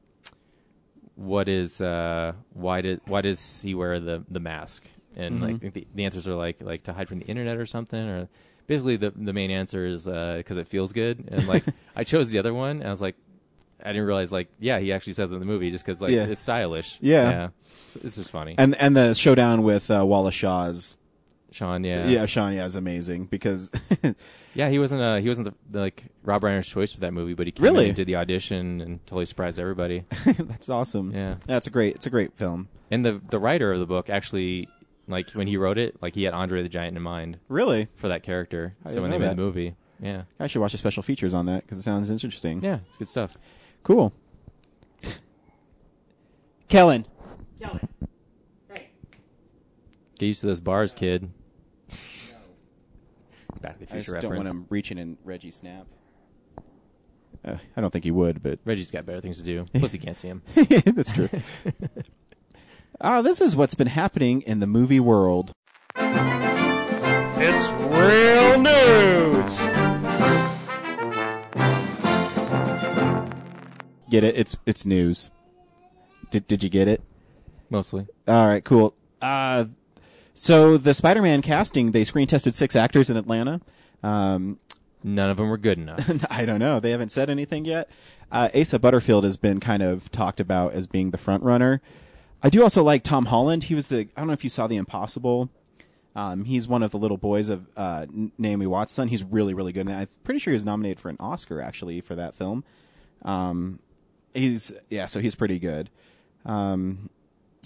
what is uh, why did why does he wear the the mask? And like Mhm. the, the answers are like like to hide from the internet or something or. Basically, the the main answer is because it feels good, and like I chose the other one, and I was like, I didn't realize like yeah he actually says it in the movie just because like Yeah. it's stylish. Yeah. yeah. So This is funny. And and the showdown with uh, Wallace Shaw's Sean, yeah, yeah, Sean, yeah, is amazing because Yeah, he wasn't uh he wasn't the, the, like Rob Reiner's choice for that movie, but he came Really? in and did the audition and totally surprised everybody. that's awesome. Yeah. that's a great. It's a great film. and the the writer of the book actually like when he wrote it, like he had Andre the Giant in mind Really, for that character. I so didn't when they made that. the movie, yeah, I should watch the special features on that because it sounds interesting. yeah, it's good stuff. cool. Kellen. Kellen, Get used to those bars, kid. Back to the Future I just Future don't want him reaching in Reggie Snap. Uh, I don't think he would, but Reggie's got better things to do. Plus, he can't see him. that's true. Ah, this is what's been happening in the movie world. It's real news. Get it? It's it's news. Did did you get it? Mostly. All right, cool. Uh, so the Spider-Man casting, they screen tested six actors in Atlanta. Um, None of them were good enough. I don't know. They haven't said anything yet. Uh, Asa Butterfield has been kind of talked about as being the front runner. I do also like Tom Holland. He was the I don't know if you saw The Impossible. Um, he's one of the little boys of uh, Naomi Watts' son. He's really really good. And I'm pretty sure he was nominated for an Oscar actually for that film. Um, he's yeah, so he's pretty good. Um,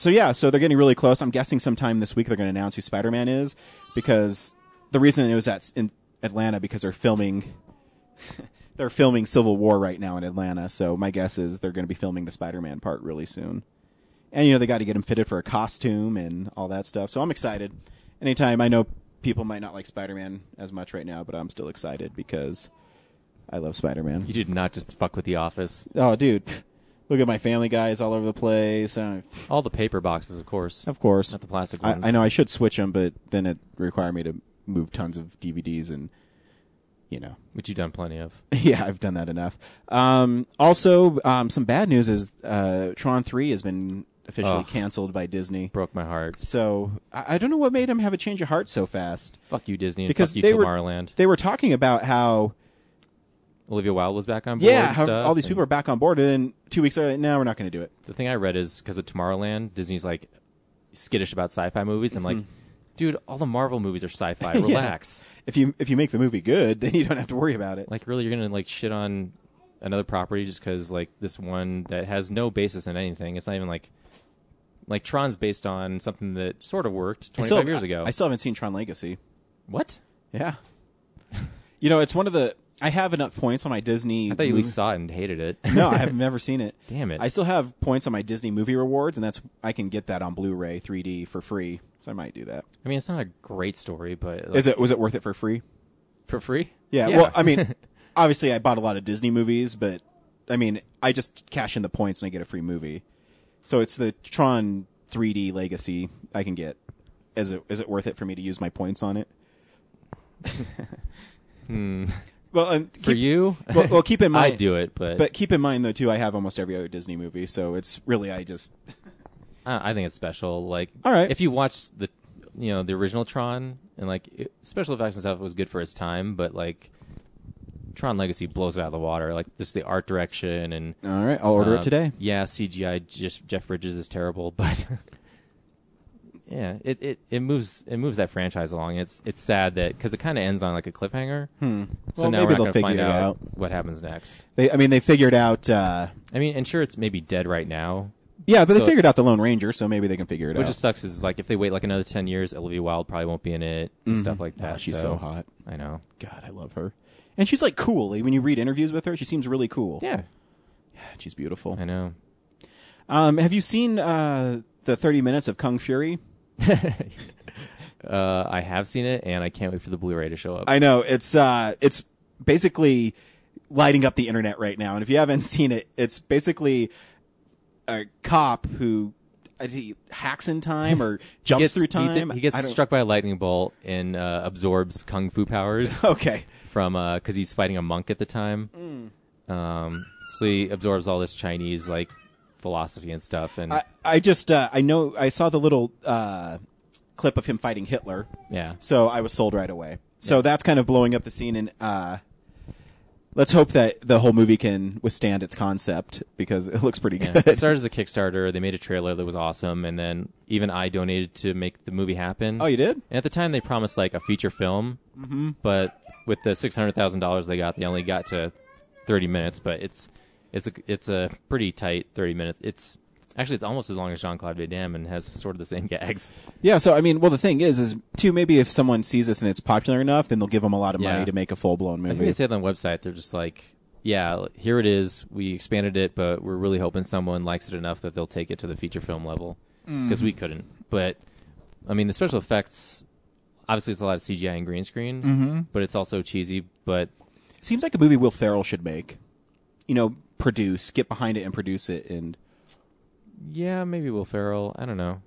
so yeah, so they're getting really close. I'm guessing sometime this week they're going to announce who Spider-Man is because the reason it was at in Atlanta because they're filming they're filming Civil War right now in Atlanta. So my guess is they're going to be filming the Spider-Man part really soon. And you know they got to get him fitted for a costume and all that stuff. So I'm excited. Anytime I know people might not like Spider-Man as much right now, but I'm still excited because I love Spider-Man. You did not just fuck with The Office. Oh, dude. Look at my Family Guys all over the place. Uh, All the paper boxes, of course. of course. Not the plastic I, ones. I know I should switch them, but then it require me to move tons of DVDs and, you know. Which you've done plenty of. yeah, I've done that enough. Um, also, um, some bad news is uh, Tron 3 has been officially Ugh. canceled by Disney. Broke my heart. So I, I don't know what made him have a change of heart so fast. Fuck you, Disney, and Because fuck you, they were Tomorrowland. they were talking about how Olivia Wilde was back on board. yeah and how stuff, all these people are back on board, and then two weeks later, no, we're not going to do it. The thing I read is because of Tomorrowland, Disney's like skittish about sci-fi movies. I'm like, dude, all the Marvel movies are sci-fi. Mm-hmm. Yeah. Relax. If you if you make the movie good, then you don't have to worry about it. Like, really, you're gonna like shit on another property just because like this one that has no basis in anything. It's not even like like Tron's based on something that sort of worked I 25 still- years ago. I still haven't seen Tron Legacy. what? Yeah. you know, it's one of the. I have enough points on my Disney. I thought you at movie- least saw it and hated it. no, I have never seen it. Damn it. I still have points on my Disney movie rewards, and that's I can get that on Blu-ray 3D for free. So I might do that. I mean, it's not a great story, but like, Is it was it worth it for free? for free? Yeah. Well, I mean, obviously I bought a lot of Disney movies, but I mean, I just cash in the points and I get a free movie. So it's the Tron 3D Legacy I can get. Is it is it worth it for me to use my points on it? Hmm. Well, and for you, Well, well, keep in mind I'd do it, but, But keep in mind though too, I have almost every other Disney movie, so it's really I just I, I think it's special. Like, All right. if you watch the, you know, the original Tron, and like it, special effects and stuff was good for its time, but like Tron Legacy blows it out of the water. Like just the art direction and All right, I'll order it um, today. Yeah, CGI just Jeff Bridges is terrible, but yeah, it, it, it moves it moves that franchise along. It's it's sad that because it kind of ends on like a cliffhanger. Hmm. So Well, now maybe we're not they'll figure find it out, out. what happens next. They, I mean, they figured out. Uh, I mean, and sure, it's maybe dead right now. yeah, but they So- figured out the Lone Ranger, so maybe they can figure it What out. just sucks is like if they wait like another ten years, Olivia Wilde probably won't be in it and Mhm. stuff like Oh, that. she's so hot. I know. God, I love her, and she's like cool. Like, when you read interviews with her, she seems really cool. Yeah, she's beautiful. I know. Um, have you seen uh, the Thirty Minutes of Kung Fury? Uh, I have seen it, and I can't wait for the Blu-ray to show up. I know it's uh, it's basically lighting up the internet right now. And if you haven't seen it, it's basically a cop who uh, he hacks in time or jumps gets, through he time. He, gets struck by a lightning bolt and uh, absorbs kung fu powers. Okay. From because he's fighting a monk at the time. Mm. Um, so he absorbs all this Chinese like philosophy and stuff, and I, I just uh, I know I saw the little uh, clip of him fighting Hitler. Yeah. So I was sold right away. So that's kind of blowing up the scene, and uh, let's hope that the whole movie can withstand its concept because it looks pretty Yeah. good. It started as a Kickstarter. They made a trailer that was awesome, and then even I donated to make the movie happen. Oh, you did? And at the time, they promised like a feature film, Mhm. but with the six hundred thousand dollars they got, they only got to thirty minutes. But it's it's a it's a pretty tight thirty minutes. It's actually it's almost as long as Jean Claude Van Damme and has sort of the same gags. Yeah, so I mean, well, the thing is, is too maybe if someone sees this and it's popular enough, then they'll give them a lot of money to make a full blown I think movie. they said on the website they're just like, yeah, here it is. We expanded it, but we're really hoping someone likes it enough that they'll take it to the feature film level because Mhm. we couldn't. But I mean, the special effects. Obviously, it's a lot of CGI and green screen, Mhm. but it's also cheesy. But Seems like a movie Will Ferrell should make. You know, produce, get behind it and produce it, and yeah, maybe Will Ferrell. I don't know.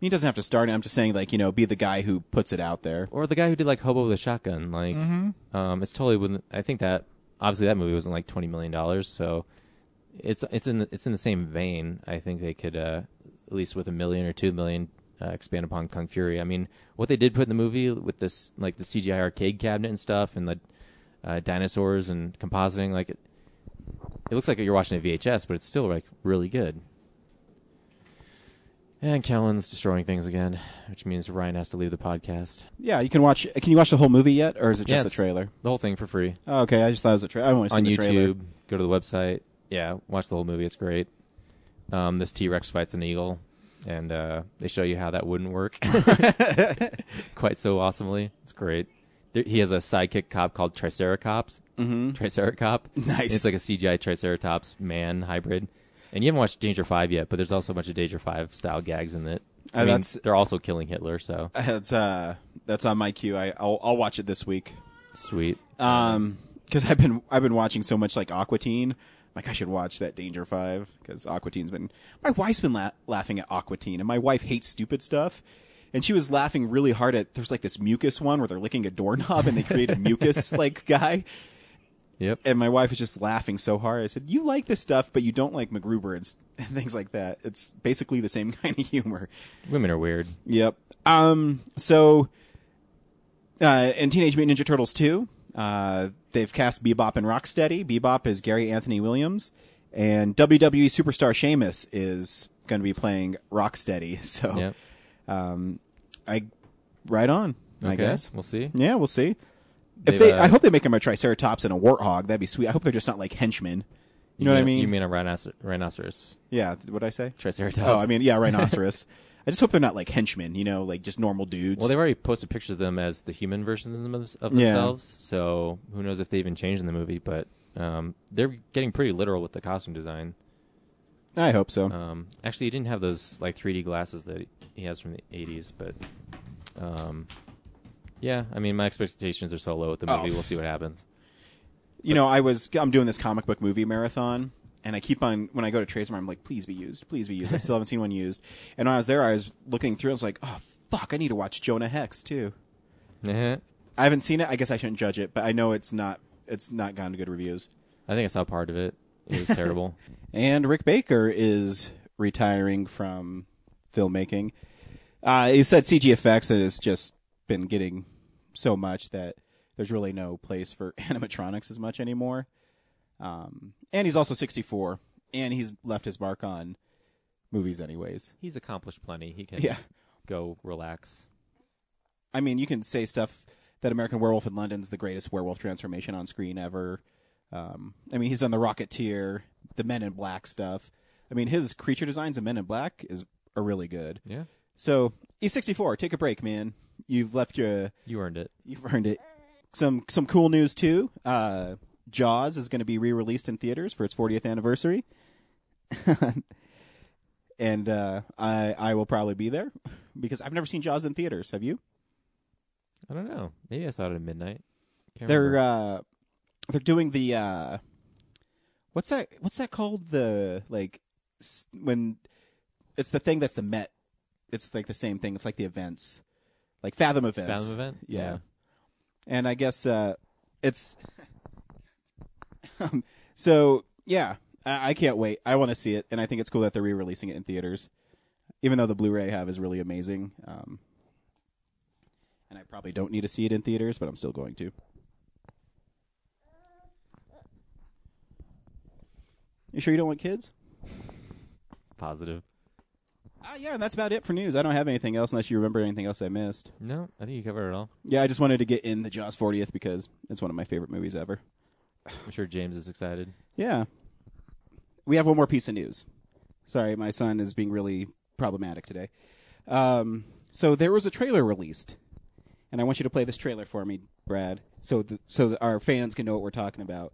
he doesn't have to start it. I'm just saying, like, you know, be the guy who puts it out there. Or the guy who did like Hobo with a Shotgun. Like, Mhm. um, it's totally within. I think that obviously that movie wasn't like twenty million dollars, so it's it's in the, it's in the same vein. I think they could uh, at least with a million or two million uh, expand upon Kung Fury. I mean, what they did put in the movie with this like the CGI arcade cabinet and stuff, and the uh, dinosaurs and compositing, like it, it looks like you're watching a VHS, but it's still like really good. And Kellen's destroying things again, which means Ryan has to leave the podcast. Yeah, you can watch. Can you watch the whole movie yet, or is it just Yes, the trailer? The whole thing for free. Oh, okay, I just thought it was a trailer. I want to see on the YouTube. trailer. Go to the website. Yeah, watch the whole movie. It's great. Um, this T Rex fights an eagle, and uh, they show you how that wouldn't work quite so awesomely. It's great. There, he has a sidekick cop called Triceratops. Mhm. Triceracop. Nice. It's like a CGI Triceratops man hybrid. And you haven't watched Danger Five yet, but there's also a bunch of Danger Five style gags in it. I Uh, mean, they're also killing Hitler. So That's uh, that's on my queue. I I'll, I'll watch it this week. sweet. Um, because I've been I've been watching so much like Aqua Teen. Like I should watch that Danger Five because Aqua Teen's been. My wife's been la- laughing at Aqua Teen, and my wife hates stupid stuff. And she was laughing really hard at there's like this mucus one where they're licking a doorknob and they create a mucus like guy. Yep. And my wife was just laughing so hard. I said, "You like this stuff, but you don't like MacGruber and, and things like that. It's basically the same kind of humor." Women are weird. Yep. Um. So, uh, in Teenage Mutant Ninja Turtles two, uh, they've cast Bebop and Rocksteady. Bebop is Gary Anthony Williams, and WWE superstar Sheamus is going to be playing Rocksteady. So, Yep. Um, I right on. I Okay, guess we'll see. Yeah, we'll see. If They've, they, uh, I hope they make him a Triceratops and a Warthog. That'd be sweet. I hope they're just not like henchmen. You, know what I mean? You mean a rhinocer- rhinoceros? Yeah, what I say? Triceratops. Oh, I mean, yeah, rhinoceros. I just hope they're not like henchmen, you know, like just normal dudes. Well, they've already posted pictures of them as the human versions of them- of Yeah. themselves. So who knows if they even changed in the movie? But um, they're getting pretty literal with the costume design. I hope so. Um, actually, he didn't have those like 3D glasses that he has from the 80s, but um, yeah, I mean, my expectations are so low with the Oh, movie. we'll see what happens. you know, I was I'm doing this comic book movie marathon, and I keep on when I go to Tradesmart, I'm like, please be used, please be used. I still haven't seen one used. And when I was there, I was looking through. And I was like, oh fuck, I need to watch Jonah Hex too. Eh, I haven't seen it. I guess I shouldn't judge it, but I know it's not it's not gone to good reviews. I think I saw part of it. It was terrible. And Rick Baker is retiring from filmmaking. Uh, he said CG effects has just been getting so much that there's really no place for animatronics as much anymore. Um, and he's also 64, and he's left his mark on movies anyways. He's accomplished plenty. He can Yeah. go relax. I mean, you can say stuff that American Werewolf in London's the greatest werewolf transformation on screen ever. Um, I mean, he's done the Rocketeer, the Men in Black stuff. I mean, his creature designs in Men in Black is are really good. Yeah. So E64, Take a break, man. You've left your. You earned it. You've earned it. Some some cool news too. Uh, Jaws is going to be re-released in theaters for its 40th anniversary, and uh, I I will probably be there because I've never seen Jaws in theaters. Have you? I don't know. Maybe I saw it at midnight. Can't they're uh they're doing the uh what's that what's that called? The like s- when it's the thing that's the met it's like the same thing it's like the events. Like fathom events. Fathom event? yeah, Yeah. and i guess uh it's um, so yeah I, I can't wait. I want to see it and i think it's cool that they're re-releasing it in theaters even though the blu-ray I have is really amazing um and i probably don't need to see it in theaters but i'm still going to You sure you don't want kids? Positive. Uh, yeah, and that's about it for news. I don't have anything else unless you remember anything else I missed. No, I think you covered it all. Yeah, I just wanted to get in the Jaws 40th because it's one of my favorite movies ever. I'm sure James is excited. Yeah. We have one more piece of news. Sorry, my son is being really problematic today. Um, so there was a trailer released, and I want you to play this trailer for me, Brad, so th- so our fans can know what we're talking about.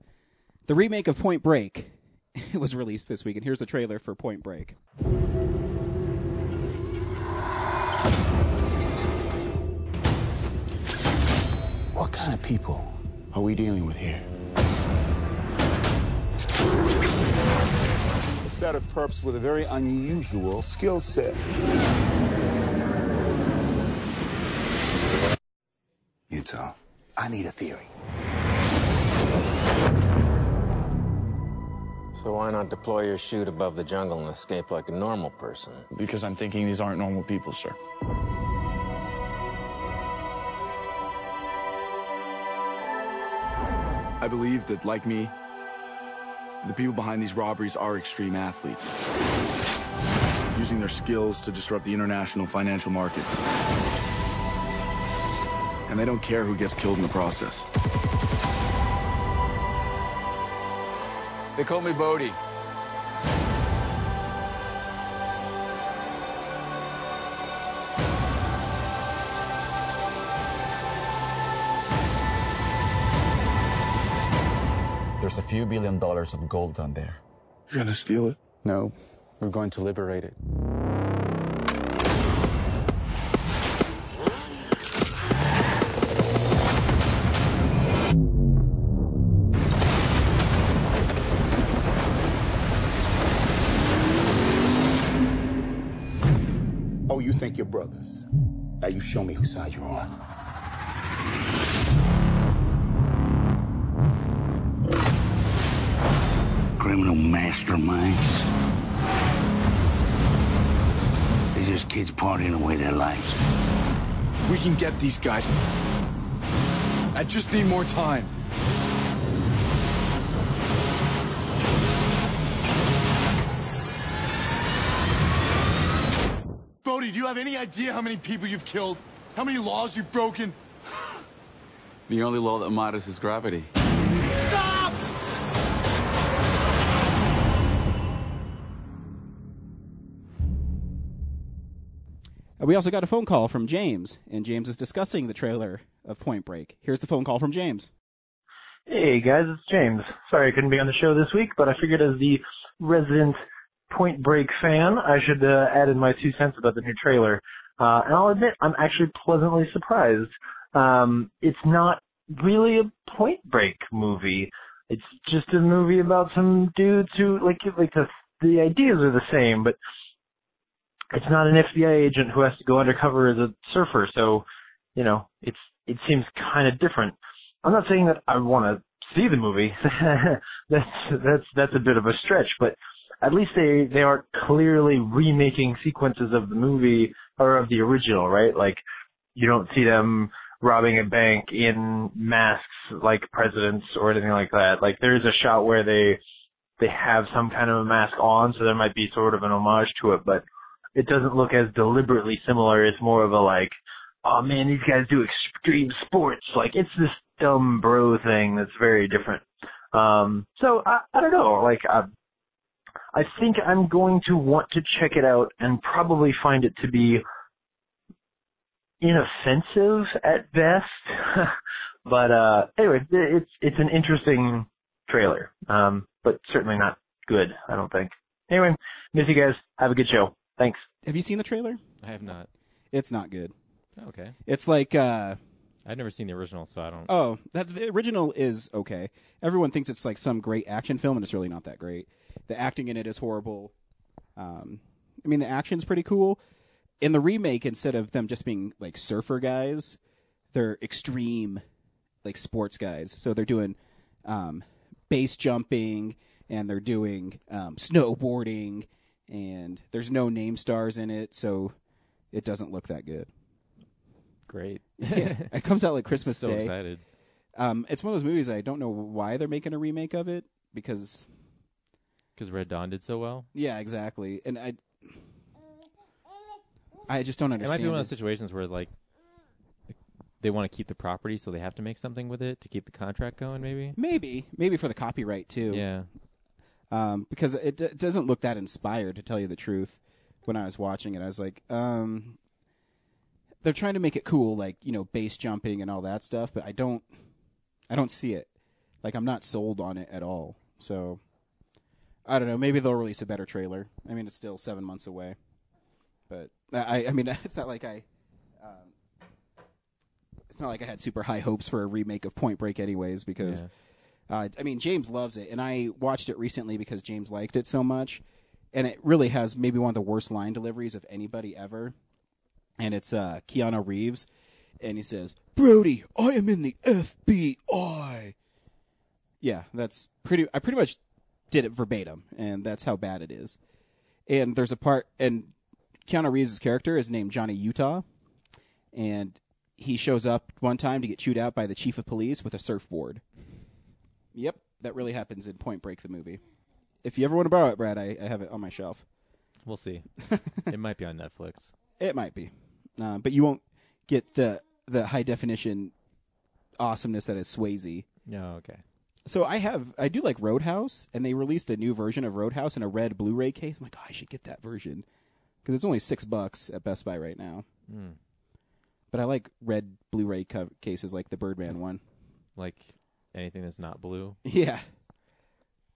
The remake of Point Break was released this week, and here's a trailer for Point Break. What kind of people are we dealing with here? A set of perps with a very unusual skill set. Utah, I need a theory. So why not deploy your chute above the jungle and escape like a normal person? Because I'm thinking these aren't normal people, sir. I believe that, like me, the people behind these robberies are extreme athletes, using their skills to disrupt the international financial markets. And they don't care who gets killed in the process. They call me Bodhi. There's a few billion dollars of gold down there. You're gonna steal it? No, we're going to liberate it. You show me whose side you're on. Criminal masterminds. They're just kids partying away their lives. We can get these guys. I just need more time. Do you have any idea how many people you've killed? How many laws you've broken? The only law that matters is gravity. Stop! Uh, We also got a phone call from James, and James is discussing the trailer of Point Break. Here's the phone call from James. Hey guys, it's James. Sorry I couldn't be on the show this week, but I figured as the resident Point Break fan, I should uh, add in my two cents about the new trailer. Uh, and I'll admit, I'm actually pleasantly surprised. Um, it's not really a Point Break movie. It's just a movie about some dudes who like like the the ideas are the same, but it's not an FBI agent who has to go undercover as a surfer. So, you know, it's it seems kind of different. I'm not saying that I want to see the movie. that's that's that's a bit of a stretch, but at least they they aren't clearly remaking sequences of the movie or of the original, right? Like you don't see them robbing a bank in masks like presidents or anything like that. Like there's a shot where they they have some kind of a mask on, so there might be sort of an homage to it, but it doesn't look as deliberately similar. It's more of a like, oh man, these guys do extreme sports. Like it's this dumb bro thing that's very different. Um, so I, I don't know. Like I, I think I'm going to want to check it out and probably find it to be inoffensive at best. but uh, anyway, it's it's an interesting trailer, um, but certainly not good. I don't think. Anyway, miss you guys. Have a good show. Thanks. Have you seen the trailer? I have not. It's not good. Okay. It's like uh I've never seen the original, so I don't. Oh, that, the original is okay. Everyone thinks it's like some great action film, and it's really not that great. The acting in it is horrible. Um, I mean, the action's pretty cool. In the remake, instead of them just being like surfer guys, they're extreme, like sports guys. So they're doing um, base jumping and they're doing um, snowboarding, and there's no name stars in it, so it doesn't look that good. Great. yeah, it comes out like Christmas so Day. excited. Um, it's one of those movies I don't know why they're making a remake of it because Because Red Dawn did so well. Yeah, exactly. And I, I just don't It might understand. be one of it. those situations where like they want to keep the property, so they have to make something with it to keep the contract going. Maybe. Maybe, maybe for the copyright too. Yeah. Um, because it, d- it doesn't look that inspired, to tell you the truth. When I was watching it, I was like, um, they're trying to make it cool, like you know, base jumping and all that stuff. But I don't, I don't see it. Like I'm not sold on it at all. So I don't know. Maybe they'll release a better trailer. I mean, it's still seven months away. But I, I mean, it's not like I. Um, it's not like I had super high hopes for a remake of Point Break, anyways, because Yeah. uh, I mean James loves it, and I watched it recently because James liked it so much, and it really has maybe one of the worst line deliveries of anybody ever, and it's uh, Keanu Reeves, and he says, "Brody, I am in the FBI." Yeah, that's pretty. I pretty much did it verbatim, and that's how bad it is. And there's a part, and Keanu Reeves' character is named Johnny Utah, and he shows up one time to get chewed out by the chief of police with a surfboard. Yep, that really happens in Point Break, the movie. If you ever want to borrow it, Brad, I, I have it on my shelf. We'll see. it might be on Netflix. It might be, uh, but you won't get the the high definition awesomeness that is Swayze. No, okay. So I have, I do like Roadhouse, and they released a new version of Roadhouse in a red Blu-ray case. I'm like, oh, I should get that version because it's only six bucks at Best Buy right now. Hmm. But I like red Blu-ray co- cases, like the Birdman one. Like anything that's not blue. Yeah,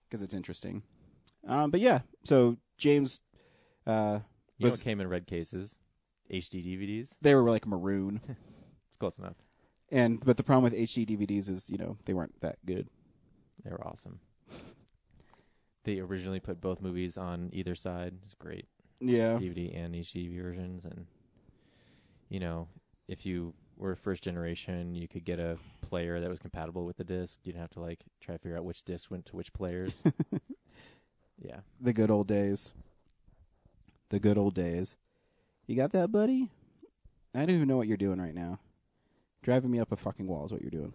because it's interesting. Um, but yeah, so James, uh, You know was what came in red cases? HD DVDs. they were like maroon, Close enough. and but the problem with HD DVDs is you know they weren't that good. They were awesome. They originally put both movies on either side. It's great. Yeah. DVD and HD versions, and you know, if you were first generation, you could get a player that was compatible with the disc. You didn't have to like try to figure out which disc went to which players. yeah. The good old days. The good old days. You got that, buddy? I don't even know what you're doing right now. Driving me up a fucking wall is what you're doing.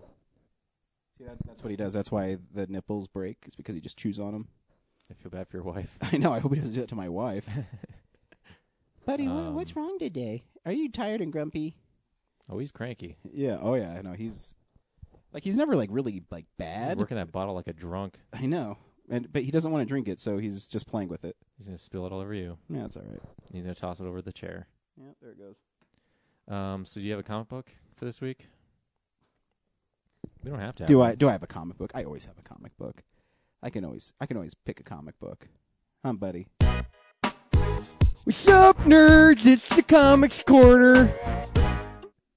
See, that, that's what he does. That's why the nipples break. It's because he just chews on them. I feel bad for your wife. I know. I hope he doesn't do that to my wife. buddy, what, Um, what's wrong today? Are you tired and grumpy? Oh, he's cranky. Yeah. Oh, yeah. I know. He's like he's never like really like He's bad. working that bottle like a drunk. I know. And but he doesn't want to drink it, so he's just playing with it. He's gonna spill it all over you. Yeah, that's all right. He's gonna toss it over the chair. Yeah, there it goes. Um. So do you have a comic book for this week? We don't have to. Have Do one. I do I have a comic book? I always have a comic book. I can always I can always pick a comic book. Um, buddy. What's up, nerds? It's the Comics Corner.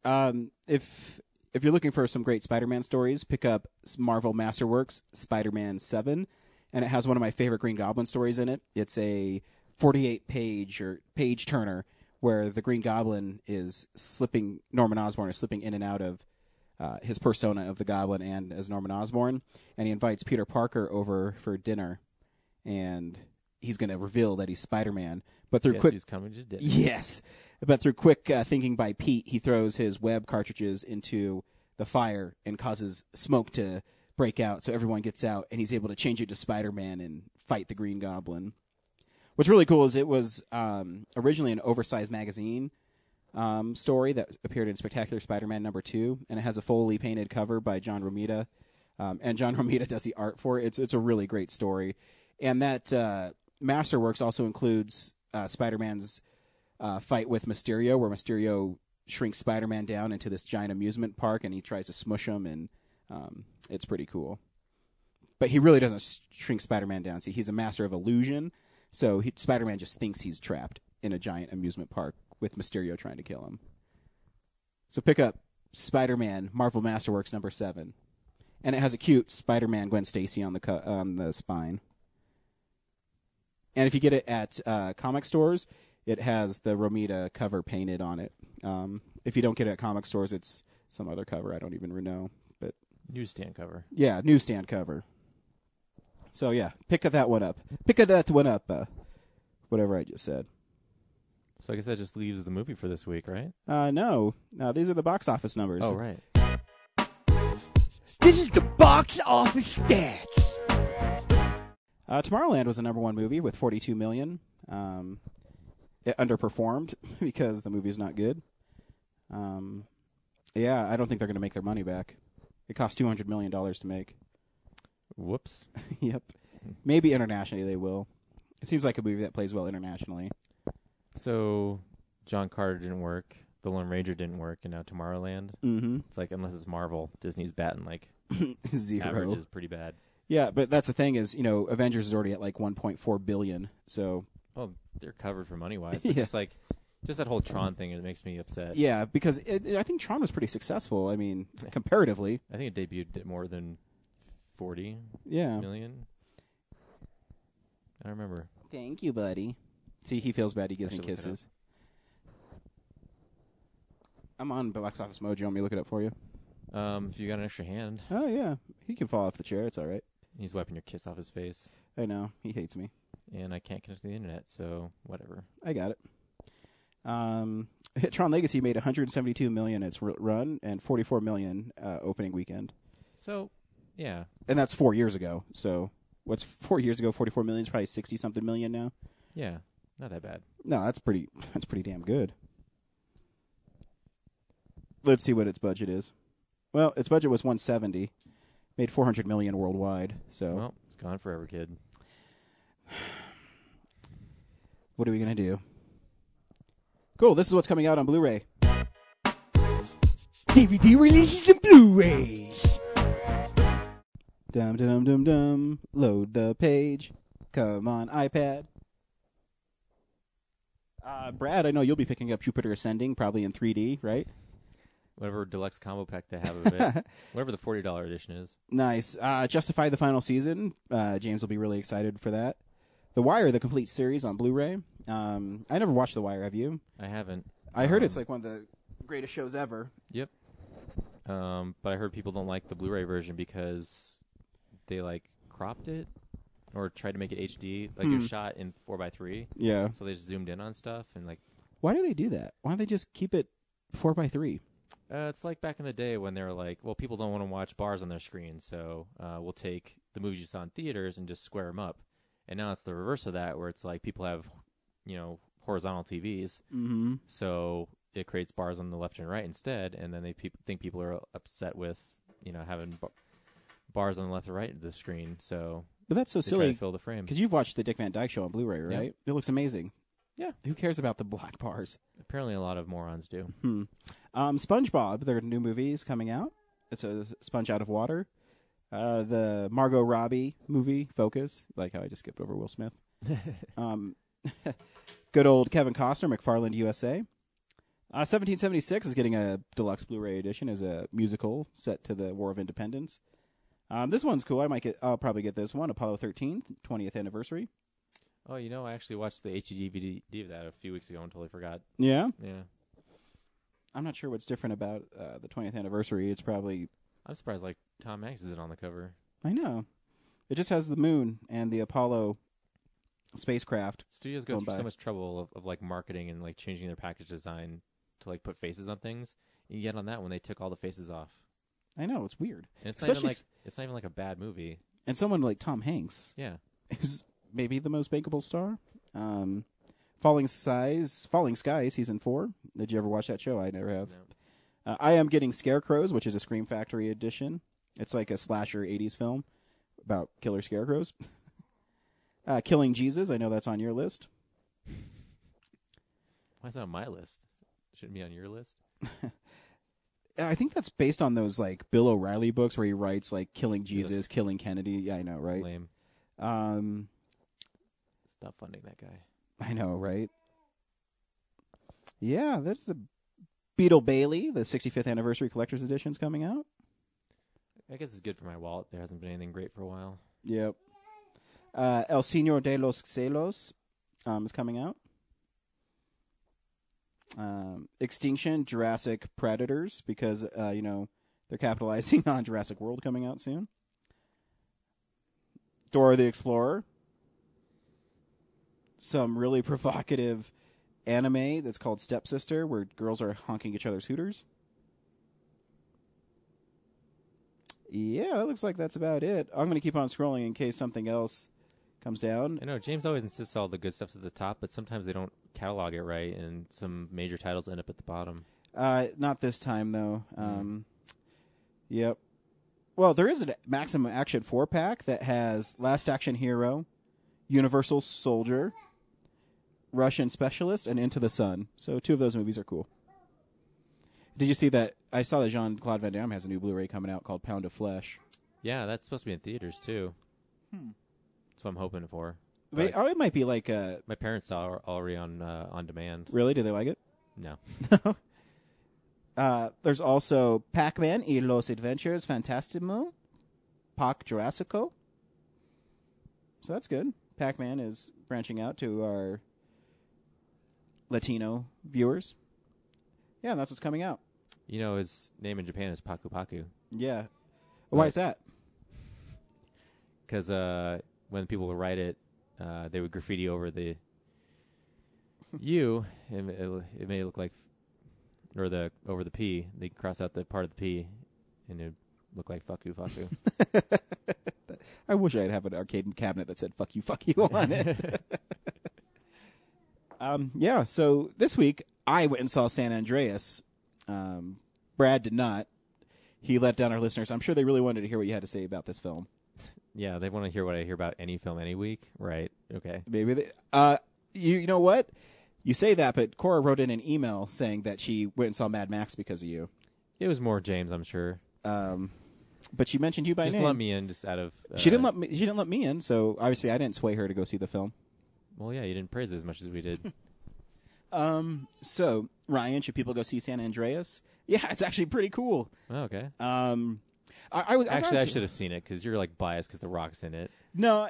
Um, if if you're looking for some great Spider-Man stories, pick up Marvel Masterworks Spider-Man Seven, and it has one of my favorite Green Goblin stories in it. It's a 48 page or page turner where the Green Goblin is slipping. Norman Osborn is slipping in and out of uh, his persona of the Goblin and as Norman Osborn, and he invites Peter Parker over for dinner, and he's going to reveal that he's Spider-Man. But through Guess quick, who's coming to dinner? Yes, but through quick uh, thinking by Pete, he throws his web cartridges into the fire and causes smoke to break out. So everyone gets out, and he's able to change it to Spider-Man and fight the Green Goblin. What's really cool is it was um, originally an oversized magazine um, story that appeared in Spectacular Spider-Man number two, and it has a fully painted cover by John Romita, um, and John Romita does the art for it. It's it's a really great story, and that uh, Masterworks also includes uh, Spider-Man's uh, fight with Mysterio, where Mysterio shrinks Spider-Man down into this giant amusement park, and he tries to smush him, and um, it's pretty cool. But he really doesn't shrink Spider-Man down. See, he's a master of illusion, so he, Spider-Man just thinks he's trapped in a giant amusement park with Mysterio trying to kill him. So pick up Spider-Man Marvel Masterworks number seven, and it has a cute Spider-Man Gwen Stacy on the co- on the spine. And if you get it at uh, comic stores, it has the Romita cover painted on it. Um, if you don't get it at comic stores, it's some other cover. I don't even know, but Newsstand cover. yeah, newsstand cover. So yeah, pick that one up. Pick that one up. Uh, whatever I just said. So I guess that just leaves the movie for this week, right? Uh, no, no, these are the box office numbers. Oh, right. This is the box office stats. Uh, Tomorrowland was the number one movie with 42 million. Um, it underperformed because the movie's not good. Um, yeah, I don't think they're going to make their money back. It cost 200 million dollars to make. Whoops. yep. Maybe internationally they will. It seems like a movie that plays well internationally. So, John Carter didn't work. The Lone Ranger didn't work, and now Tomorrowland. Mhm. It's like unless it's Marvel, Disney's batting like Zero. Average is pretty bad. Yeah, but that's the thing is, you know, Avengers is already at like 1.4 billion. So Well, they're covered for money wise. Yeah. Just like, just that whole Tron thing, it makes me upset. yeah, because it, it- I think Tron was pretty successful. I mean, comparatively. I think it debuted at more than forty. Yeah. million. I remember. Thank you, buddy. See, he feels bad. He gives me should look it up. kisses. I'm on Box Office Mojo. Want me to look it up for you? Um, if you got an extra hand, Oh yeah, he can fall off the chair. It's all right. he's wiping your kiss off his face, I know he hates me. and I can't connect to the internet, so whatever. I got it. Um, Tron Legacy made 172 million its r- run and 44 million uh, opening weekend, So, yeah, and that's four years ago. So what's four years ago? 44 million is probably 60 something million now. yeah, not that bad. No, that's pretty. That's pretty damn good. Let's see what its budget is. Well, its budget was 170, made 400 million worldwide. So Well, it's gone forever, kid. what are we gonna do? Cool. This is what's coming out on Blu-ray. DVD releases and Blu-rays. Dum dum dum dum. Load the page. Come on, iPad. Uh, Brad, I know you'll be picking up Jupiter Ascending probably in 3D, right? Whatever deluxe combo pack they have of it, whatever the forty dollar edition is. Nice. Uh, Justified the final season. Uh, James will be really excited for that. The Wire, the complete series on Blu-ray. Um, I never watched The Wire. Have you? I haven't. I heard Um, it's like one of the greatest shows ever. Yep. Um, but I heard people don't like the Blu-ray version because they like cropped it or tried to make it HD. Like Hmm. you're shot in four by three. Yeah. So they just zoomed in on stuff and like Why do they do that? Why don't they just keep it four by three? uh, it's like back in the day when they were like, well, people don't want to watch bars on their screen, so uh, we'll take the movies you saw in theaters and just square them up. And now it's the reverse of that, where it's like people have, you know, horizontal TVs, Mhm. so it creates bars on the left and right instead, and then they peop think people are upset with, you know, having bar- bars on the left and right of the screen. So, But that's so silly. to fill the frame. Because you've watched the Dick Van Dyke Show on Blu-ray, right? It looks amazing. Yeah. Who cares about the black bars? Apparently, a lot of morons do. Hmm. Um, SpongeBob, their new movie is coming out. It's a sponge out of water. Uh, the Margot Robbie movie, Focus, like how I just skipped over Will Smith. um, good old Kevin Costner, McFarland USA. Uh, 1776 is getting a deluxe Blu-ray edition as a musical set to the War of Independence. Um, this one's cool. I might get. I'll probably get this one. Apollo 13, 20th anniversary. Oh, you know, I actually watched the HD DVD of that a few weeks ago and totally forgot. Yeah. Yeah. I'm not sure what's different about uh, the 20th anniversary. It's probably I'm surprised, like, Tom Hanks isn't on the cover. I know. It just has the moon and the Apollo spacecraft. Studios go through by. so much trouble of, of, like, marketing and, like, changing their package design to, like, put faces on things. And yet on that one, they took all the faces off. I know it's weird. And it's not even Especially like s- it's not even like a bad movie. and someone like Tom Hanks, Yeah. who's maybe the most bankable star. Um, Falling Skies, Falling Sky, season four. Did you ever watch that show? I never have. Uh, I am getting Scarecrows, which is a Scream Factory edition. It's like a slasher '80s film about killer scarecrows. uh, Killing Jesus, I know that's on your list. Why is that on my list? Shouldn't be on your list. I think that's based on those like Bill O'Reilly books where he writes like killing Jesus, killing Kennedy. Yeah, I know, right? Lame. Um, Stop funding that guy. I know, right? Yeah, that's the Beetle Bailey, the 65th anniversary collector's edition's coming out. I guess it's good for my wallet. There hasn't been anything great for a while. Yep. Uh, El Señor de los Celos um, is coming out. Um, Extinction, Jurassic Predators, because uh, you know they're capitalizing on Jurassic World coming out soon. Dora the Explorer. Some really provocative anime that's called Stepsister, where girls are honking each other's hooters. Yeah, it looks like that's about it. I'm going to keep on scrolling in case something else comes down. I know James always insists all the good stuff's at the top, but sometimes they don't catalog it right, and some major titles end up at the bottom. Uh, not this time though. Um, Yep. Well, there is a Maximum Action four pack that has Last Action Hero, Universal Soldier, Russian Specialist, and Into the Sun. So two of those movies are cool. Did you see that? I saw that Jean Claude Van Damme has a new Blu-ray coming out called Pound of Flesh. Yeah, that's supposed to be in theaters too. Hmm. That's what I'm hoping for. Wait, But oh, it might be like a. my parents saw it already on uh, on demand. Really? Do they like it? No. Uh, there's also Pac-Man y los Adventures Fantastimo, Pac Jurassico. So that's good. Pac-Man is branching out to our Latino viewers. Yeah, that's what's coming out. You know, his name in Japan is Paku Paku. Yeah. Why Right. is that? Because uh, when people would write it, uh, they would graffiti over the U, and it, it made it look like, or the over the P. They cross out the part of the P, and it would look like fuck you, fuck you. I wish I'd have an arcade cabinet that said "fuck you, fuck you" on it. um, yeah. So this week I went and saw San Andreas. Um, Brad did not. He let down our listeners. I'm sure they really wanted to hear what you had to say about this film. Yeah, they want to hear what I hear about any film any week, right? Okay. Maybe they, uh, you you know what? You say that, but Cora wrote in an email saying that she went and saw Mad Max because of you. It was more James, I'm sure. Um, but she mentioned you by just name. let me in, just out of. Uh, she didn't let me. She didn't let me in. So obviously, I didn't sway her to go see the film. Well, yeah, you didn't praise it as much as we did. Um. So Ryan, should people go see San Andreas? Yeah, it's actually pretty cool. Oh, okay. Um, I, I was Actually, I should have seen it because you're like biased because the Rock's in it. No,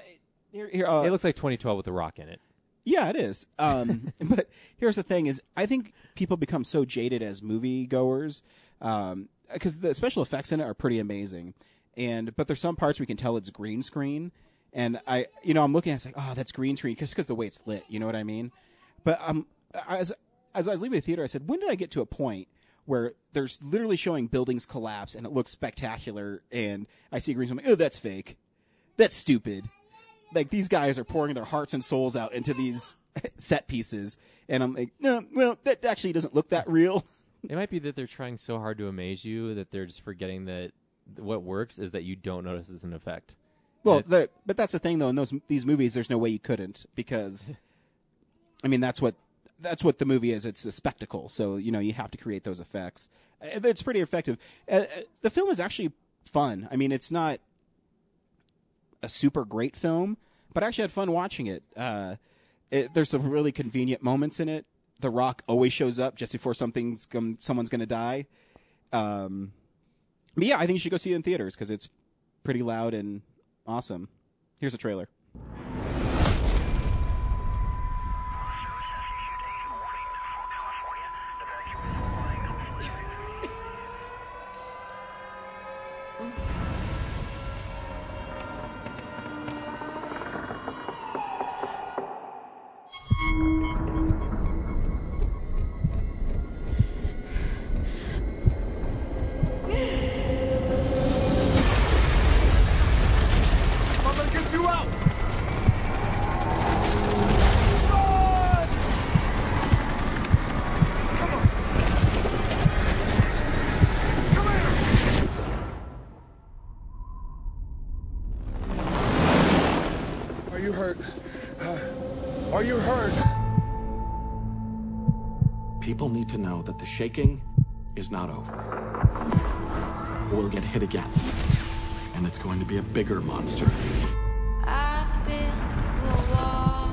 here, here uh, it looks like 2012 with the Rock in it. Yeah, it is. Um, but here's the thing: is I think people become so jaded as moviegoers because the special effects in it are pretty amazing, and but there's some parts we can tell it's green screen, and I, you know, I'm looking at it, it's like, oh, that's green screen just because the way it's lit. You know what I mean? But um, as as I was leaving the theater, I said, when did I get to a point? Where there's literally showing buildings collapse and it looks spectacular, and I see green screen, I'm like, oh, that's fake, that's stupid like these guys are pouring their hearts and souls out into these set pieces, and I'm like, no, well, that actually doesn't look that real. It might be that they're trying so hard to amaze you that they're just forgetting that what works is that you don't notice it's an effect. Well, but that's the thing, though. In those these movies, there's no way you couldn't because, I mean, that's what that's what the movie is. It's a spectacle, so you know you have to create those effects. Uh, It's pretty effective. Uh, uh, the film is actually fun. I mean, it's not a super great film, but I actually had fun watching it. Uh, it there's some really convenient moments in it. The Rock always shows up just before something's come, someone's going to die. Um, but yeah, I think you should go see it in theaters because it's pretty loud and awesome. Here's a trailer. That the shaking is not over. We'll get hit again. And it's going to be a bigger monster. I've been through wall.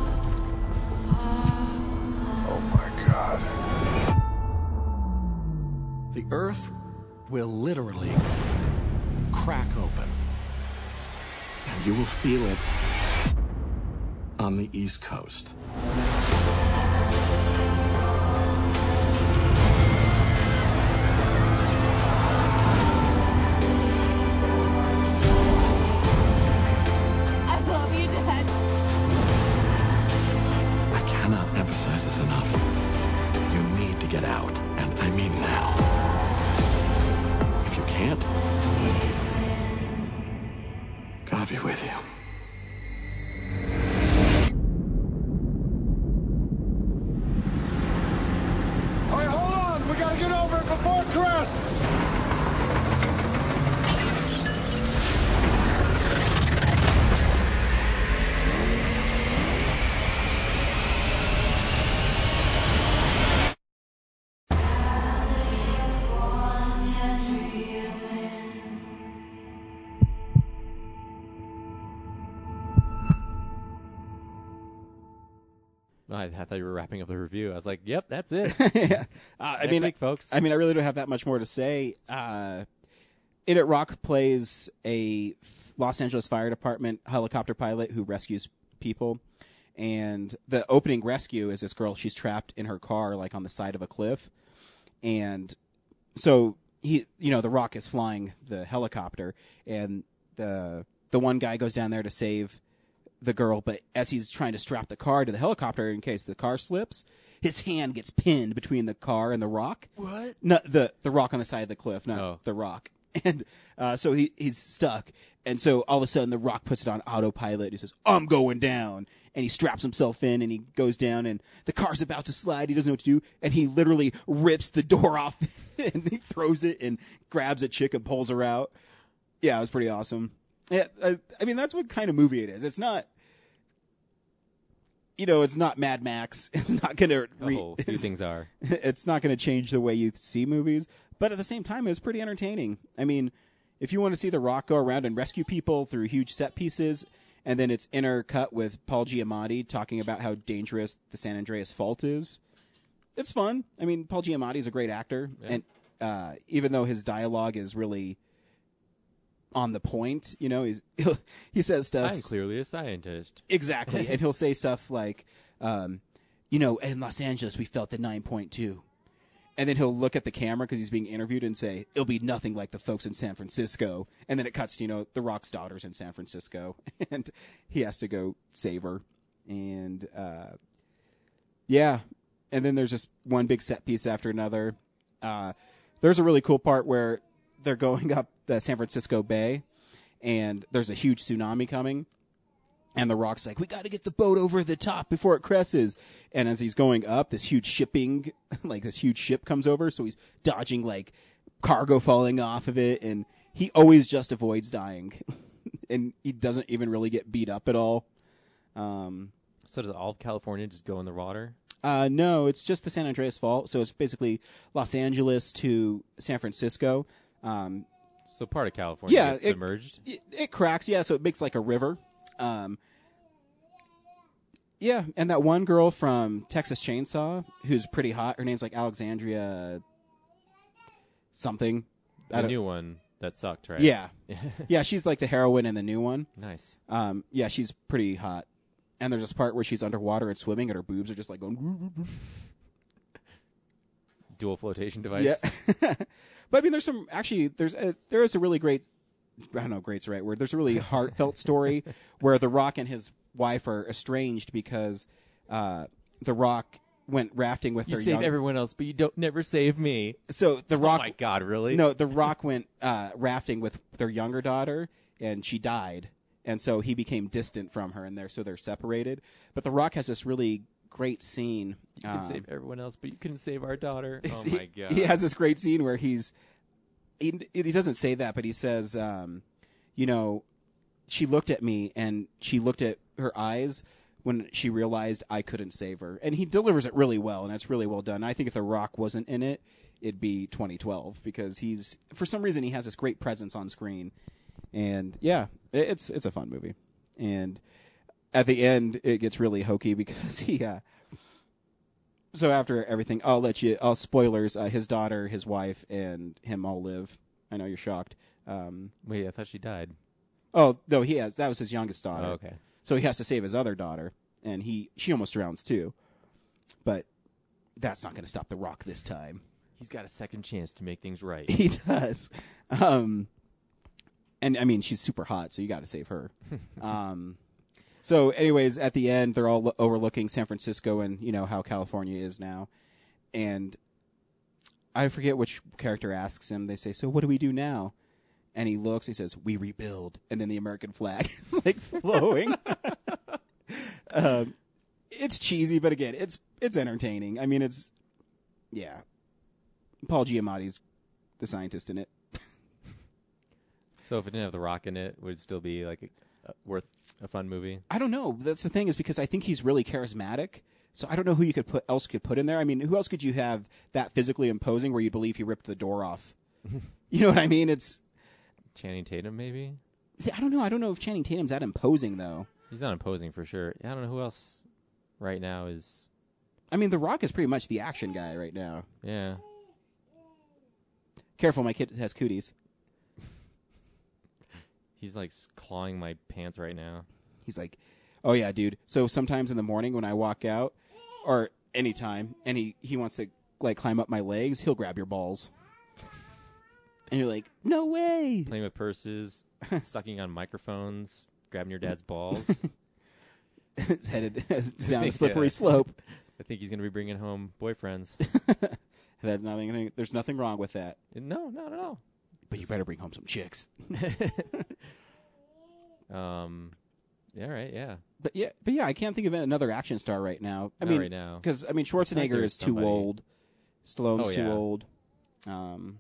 Oh my god. The earth will literally crack open. And you will feel it on the East Coast. I, I thought you were wrapping up the review. I was like, "Yep, that's it." Uh, I mean, week, folks. I mean, I really don't have that much more to say. Uh, In It Rock plays a Los Angeles Fire Department helicopter pilot who rescues people, and the opening rescue is this girl. She's trapped in her car, like on the side of a cliff, and so he, you know, the Rock is flying the helicopter, and the the one guy goes down there to save the girl, but as he's trying to strap the car to the helicopter in case the car slips, his hand gets pinned between the car and the rock. What? No, the the rock on the side of the cliff, not Oh. the rock. And uh, so he he's stuck, and so all of a sudden the rock puts it on autopilot. And he says, "I'm going down," and he straps himself in, and he goes down, and the car's about to slide. He doesn't know what to do, and he literally rips the door off, and he throws it and grabs a chick and pulls her out. Yeah, it was pretty awesome. Yeah, I, I mean that's what kind of movie it is. It's not you know, it's not Mad Max. It's not going to. Re- Oh, few things are. It's not going to change the way you see movies, but at the same time, it's pretty entertaining. I mean, if you want to see The Rock go around and rescue people through huge set pieces, and then it's intercut with Paul Giamatti talking about how dangerous the San Andreas Fault is, it's fun. I mean, Paul Giamatti is a great actor, and uh, even though his dialogue is really on the point, you know, he's, he says stuff. I'm clearly a scientist. Exactly. and he'll say stuff like, um, you know, in Los Angeles, we felt the 9.2. And then he'll look at the camera because he's being interviewed and say, it'll be nothing like the folks in San Francisco. And then it cuts to, you know, the Rock's daughter's in San Francisco. and he has to go save her. And, uh, yeah. And then there's just one big set piece after another. Uh, there's a really cool part where they're going up the San Francisco Bay and there's a huge tsunami coming. And the rock's like, we got to get the boat over the top before it cresses. And as he's going up, this huge shipping, like this huge ship comes over. So he's dodging like cargo falling off of it. And he always just avoids dying. and he doesn't even really get beat up at all. Um, So does all of California just go in the water? uh, no, it's just the San Andreas Fault. So it's basically Los Angeles to San Francisco. Um, So part of California yeah, gets it- submerged. It, it cracks, yeah. So it makes like a river. Um, yeah, and that one girl from Texas Chainsaw who's pretty hot. Her name's like Alexandria something. The new one that sucked, right? Yeah, yeah. She's like the heroine in the new one. Nice. Um, yeah, she's pretty hot. And there's this part where she's underwater and swimming, and her boobs are just like going. Dual flotation device. Yeah. but I mean, there's some actually. There's a, there is a really great. I don't know, great's the right word. There's a really heartfelt story where The Rock and his wife are estranged because uh, The Rock went rafting with You their save young- everyone else, but you don't never save me. So The Rock. Oh my God, really? No, The Rock went uh, rafting with their younger daughter, and she died, and so he became distant from her, and they're so they're separated. But The Rock has this really great scene. You can um, save everyone else, but you couldn't save our daughter. Oh my god. He has this great scene where he's he, he doesn't say that, but he says, um, you know, she looked at me and she looked at her eyes when she realized I couldn't save her, and he delivers it really well, and it's really well done. I think if The Rock wasn't in it, it'd be 2012 because he's for some reason he has this great presence on screen, and yeah, it- it's it's a fun movie, and at the end it gets really hokey because he. Uh, so after everything, I'll let you. I'll spoilers. Uh, his daughter, his wife, and him all live. I know you're shocked. Um, Wait, I thought she died. oh no, he has. That was his youngest daughter. Oh, okay. So he has to save his other daughter, and he she almost drowns too. But that's not going to stop the Rock this time. He's got a second chance to make things right. He does. Um, and I mean, she's super hot, so you got to save her. um, so, anyways, at the end, they're all lo- overlooking San Francisco and you know how California is now, and I forget which character asks him. They say, "So what do we do now?" And he looks. He says, "We rebuild." And then the American flag is like flowing. um, it's cheesy, but again, it's it's entertaining. I mean, it's yeah. Paul Giamatti's the scientist in it. So if it didn't have The Rock in it, would it still be like worth a fun movie? I don't know. That's the thing is because I think he's really charismatic. So I don't know who you could put else could put in there. I mean, who else could you have that physically imposing where you believe he ripped the door off? you know what I mean? It's Channing Tatum, maybe. see, I don't know. I don't know if Channing Tatum's that imposing though. He's not imposing for sure. I don't know who else right now is. I mean, The Rock is pretty much the action guy right now. Yeah. Careful, my kid has cooties. He's like clawing my pants right now. He's like, "Oh yeah, dude." So sometimes in the morning when I walk out, or anytime, and he he wants to like climb up my legs, he'll grab your balls, and you're like, "No way!" Playing with purses, sucking on microphones, grabbing your dad's balls. it's headed down a slippery uh, slope. I think he's going to be bringing home boyfriends. That's nothing. There's nothing wrong with that. no, not at all. But you better bring home some chicks. Um, yeah, right, yeah. But yeah, but yeah, I can't think of another action star right now. I Not mean, right now. because I mean I Schwarzenegger there's is too somebody- old. Stallone's Oh, too yeah. old. Um,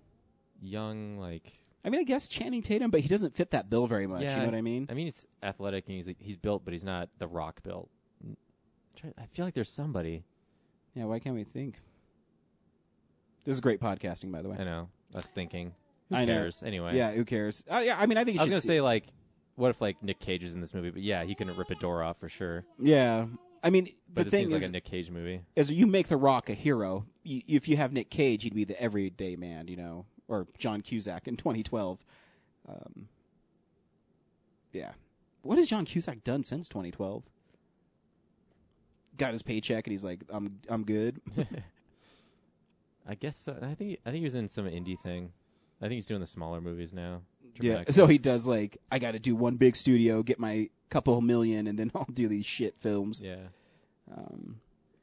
Young, like I mean, I guess Channing Tatum, but he doesn't fit that bill very much. yeah, you know what I mean? I mean, he's athletic and he's he's built, but he's not the Rock built. Try- I feel like there's somebody. Yeah, why can't we think? This is great podcasting, by the way. I know. I was thinking. Who I know. cares? Anyway. Yeah, who cares? Uh, yeah, I mean, I think you I was should gonna see- say like, what if like Nick Cage is in this movie? But yeah, he can rip a door off for sure. Yeah, I mean, the But it thing seems is, like a Nick Cage movie. is you make The Rock a hero. You, if you have Nick Cage, he'd be the everyday man, you know, or John Cusack in 2012. Um, yeah, what has John Cusack done since 2012? Got his paycheck and he's like, "I'm I'm good." I guess so. I think I think he was in some indie thing. I think he's doing the smaller movies now. yeah, so he does like, I got to do one big studio, get my couple million, and then I'll do these shit films. Yeah. Um,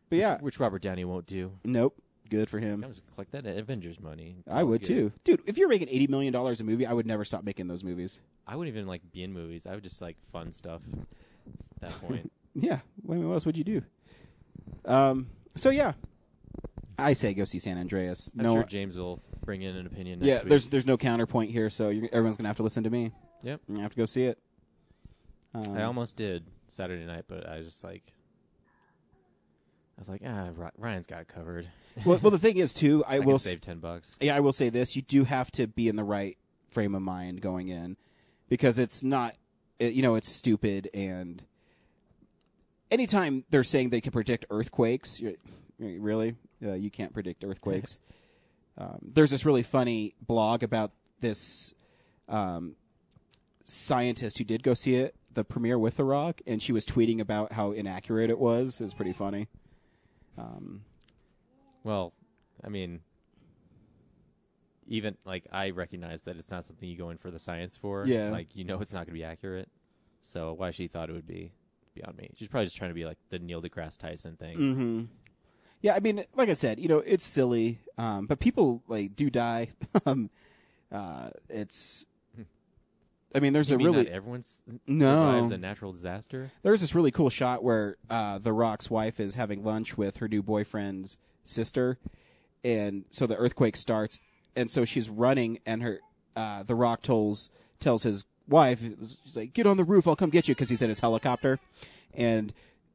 but yeah, which, which Robert Downey won't do. Nope. Good for him. I'm just collect that Avengers money. I would Good. too, dude. If you're making eighty million dollars a movie, I would never stop making those movies. I wouldn't even like be in movies. I would just like fun stuff. At that point, Yeah. What else would you do? Um. So yeah, I say go see San Andreas. I'm no, sure James will bring in an opinion. Next yeah. week. There's there's no counterpoint here, so you're, everyone's gonna have to listen to me. Yep. You're have to go see it. Um, I almost did Saturday night, but I was just like, I was like, ah, Ryan's got it covered. well, well, the thing is too. I, I will save 10 bucks. Yeah, I will say this: you do have to be in the right frame of mind going in, because it's not, it, you know, it's stupid. And anytime they're saying they can predict earthquakes, really, uh, you can't predict earthquakes. um, there's this really funny blog about this um, scientist who did go see it, the premiere with The Rock, and she was tweeting about how inaccurate it was. It was pretty funny. Um, Well, I mean, even like I recognize that it's not something you go in for the science for. Yeah. Like you know it's not going to be accurate. So why she thought it would be beyond me. She's probably just trying to be like the Neil deGrasse Tyson thing. hmm Yeah, I mean, like I said, you know, it's silly, um, but people like do die. um, uh, it's, I mean, there's You a mean really not everyone s- no survives a natural disaster. There's this really cool shot where uh, the Rock's wife is having lunch with her new boyfriend's sister, and so the earthquake starts, and so she's running, and her uh, the Rock tells tells his wife, she's like, "Get on the roof, I'll come get you," because he's in his helicopter, and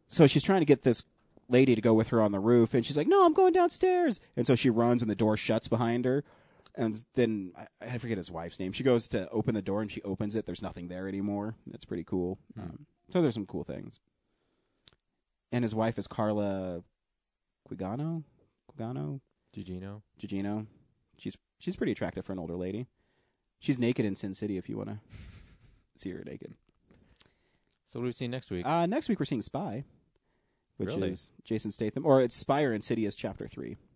so she's trying to get this lady to go with her on the roof, and she's like, "No, I'm going downstairs," and so she runs, and the door shuts behind her. And then I, I forget his wife's name. She goes to open the door and she opens it. There's nothing there anymore. That's pretty cool. Um, so there's some cool things. And his wife is Carla Quigano. Quigano. Gigino. Gigino. She's she's pretty attractive for an older lady. She's naked in Sin City if you want to see her naked. So what do we see next week? Uh, next week we're seeing Spy, which Really? is Jason Statham, or it's or Insidious Chapter Three.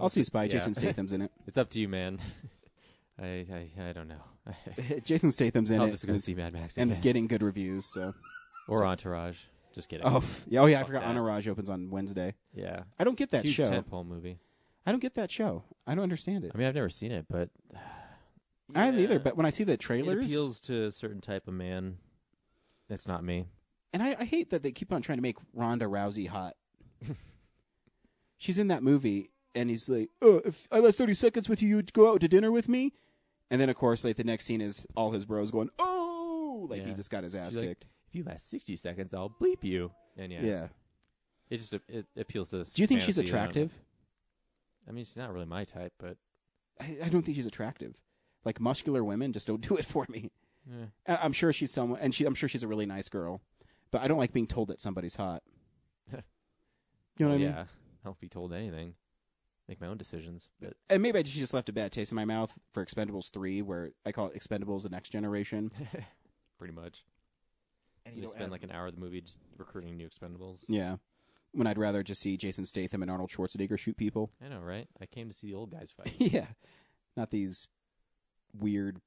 I'll see Spy. Yeah. Jason Statham's in it. It's up to you, man. I, I I don't know. Jason Statham's in I'll it. just go and- see Mad Max and it's getting good reviews. So, or So- Entourage. Just kidding. Oh, f- yeah, oh yeah, I forgot that. Entourage opens on Wednesday. Yeah. I don't get that Huge show. tentpole movie. I don't get that show. I don't understand it. I mean, I've never seen it, but I haven't either. But when I see the it trailers, appeals to a certain type of man. That's not me. and I, I hate that they keep on trying to make Ronda Rousey hot. She's in that movie, and he's like, "Oh, if I last thirty seconds with you, you'd go out to dinner with me." And then, of course, like the next scene is all his bros going, "Oh!" Like he Yeah. just got his ass She's like, kicked. if you last sixty seconds, I'll bleep you. And yeah, Yeah. it just it appeals to. this Do you think she's fantasy, I don't know. attractive? I mean, she's not really my type, but I, I don't think she's attractive. Like muscular women just don't do it for me. Yeah. And I'm sure she's someone, and she, I'm sure she's a really nice girl, but I don't like being told that somebody's hot. You know what I oh, mean? yeah, I'll be told anything. Make my own decisions, but And maybe I just, she just left a bad taste in my mouth for Expendables three, where I call it Expendables: The Next Generation. pretty much. And you you just spend have- like an hour of the movie just recruiting new Expendables. yeah, when I'd rather just see Jason Statham and Arnold Schwarzenegger shoot people. I know, right? I came to see the old guys fight. yeah, not these weird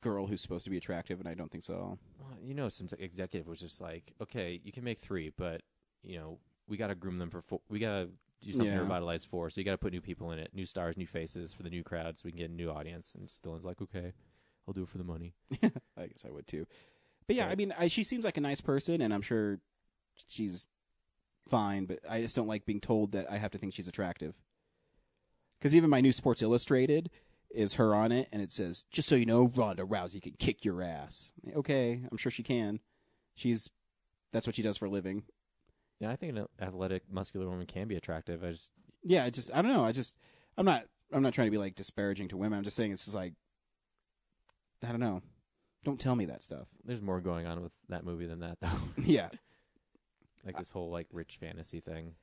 girl who's supposed to be attractive, and I don't think so. Well, you know, some executive was just like, okay, you can make three, but you know, we got to groom them for four. We got to do something Yeah. to revitalize four. So you got to put new people in it, new stars, new faces for the new crowd, so we can get a new audience. And Stallone's like, okay, I'll do it for the money. I guess I would too. But yeah, I mean, I, she seems like a nice person, and I'm sure she's fine. But I just don't like being told that I have to think she's attractive. Because even my new Sports Illustrated is her on it, and it says, "Just so you know, Ronda Rousey can kick your ass." Okay, I'm sure she can. She's that's what she does for a living. Yeah, I think an athletic, muscular woman can be attractive. I just Yeah, I just I don't know. I just I'm not I'm not trying to be like disparaging to women. I'm just saying it's just like I don't know. Don't tell me that stuff. there's more going on with that movie than that, though. Yeah. like this whole like rich fantasy thing.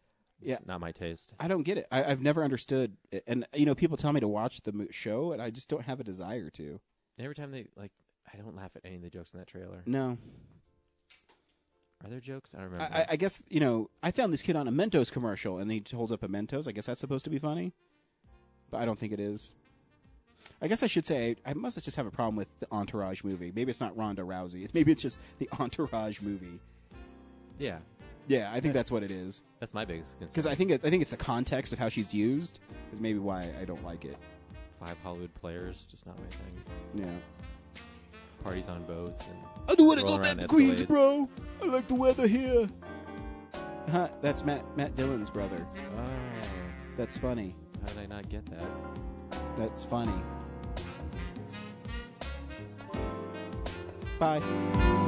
It's Yeah. not my taste. I don't get it. I, I've never understood. It. And you know, people tell me to watch the show, and I just don't have a desire to. Every time they like, I don't laugh at any of the jokes in that trailer. No, Are there jokes? I don't remember. I, I- I guess you know. I found this kid on a Mentos commercial, and he holds up a Mentos. I guess that's supposed to be funny, but I don't think it is. I guess I should say I must just have a problem with the Entourage movie. Maybe it's not Ronda Rousey. Maybe it's just the Entourage movie. yeah, Yeah, I think that's what it is. that's my biggest concern. Because I think it, I think it's the context of how she's used is maybe why I don't like it. five Hollywood players, just not my thing. Yeah. Parties on boats and I don't want to go back to Queens, bro. I like the weather here. Huh, that's Matt Matt Dillon's brother. Oh, That's funny. how did I not get that? That's funny. Bye.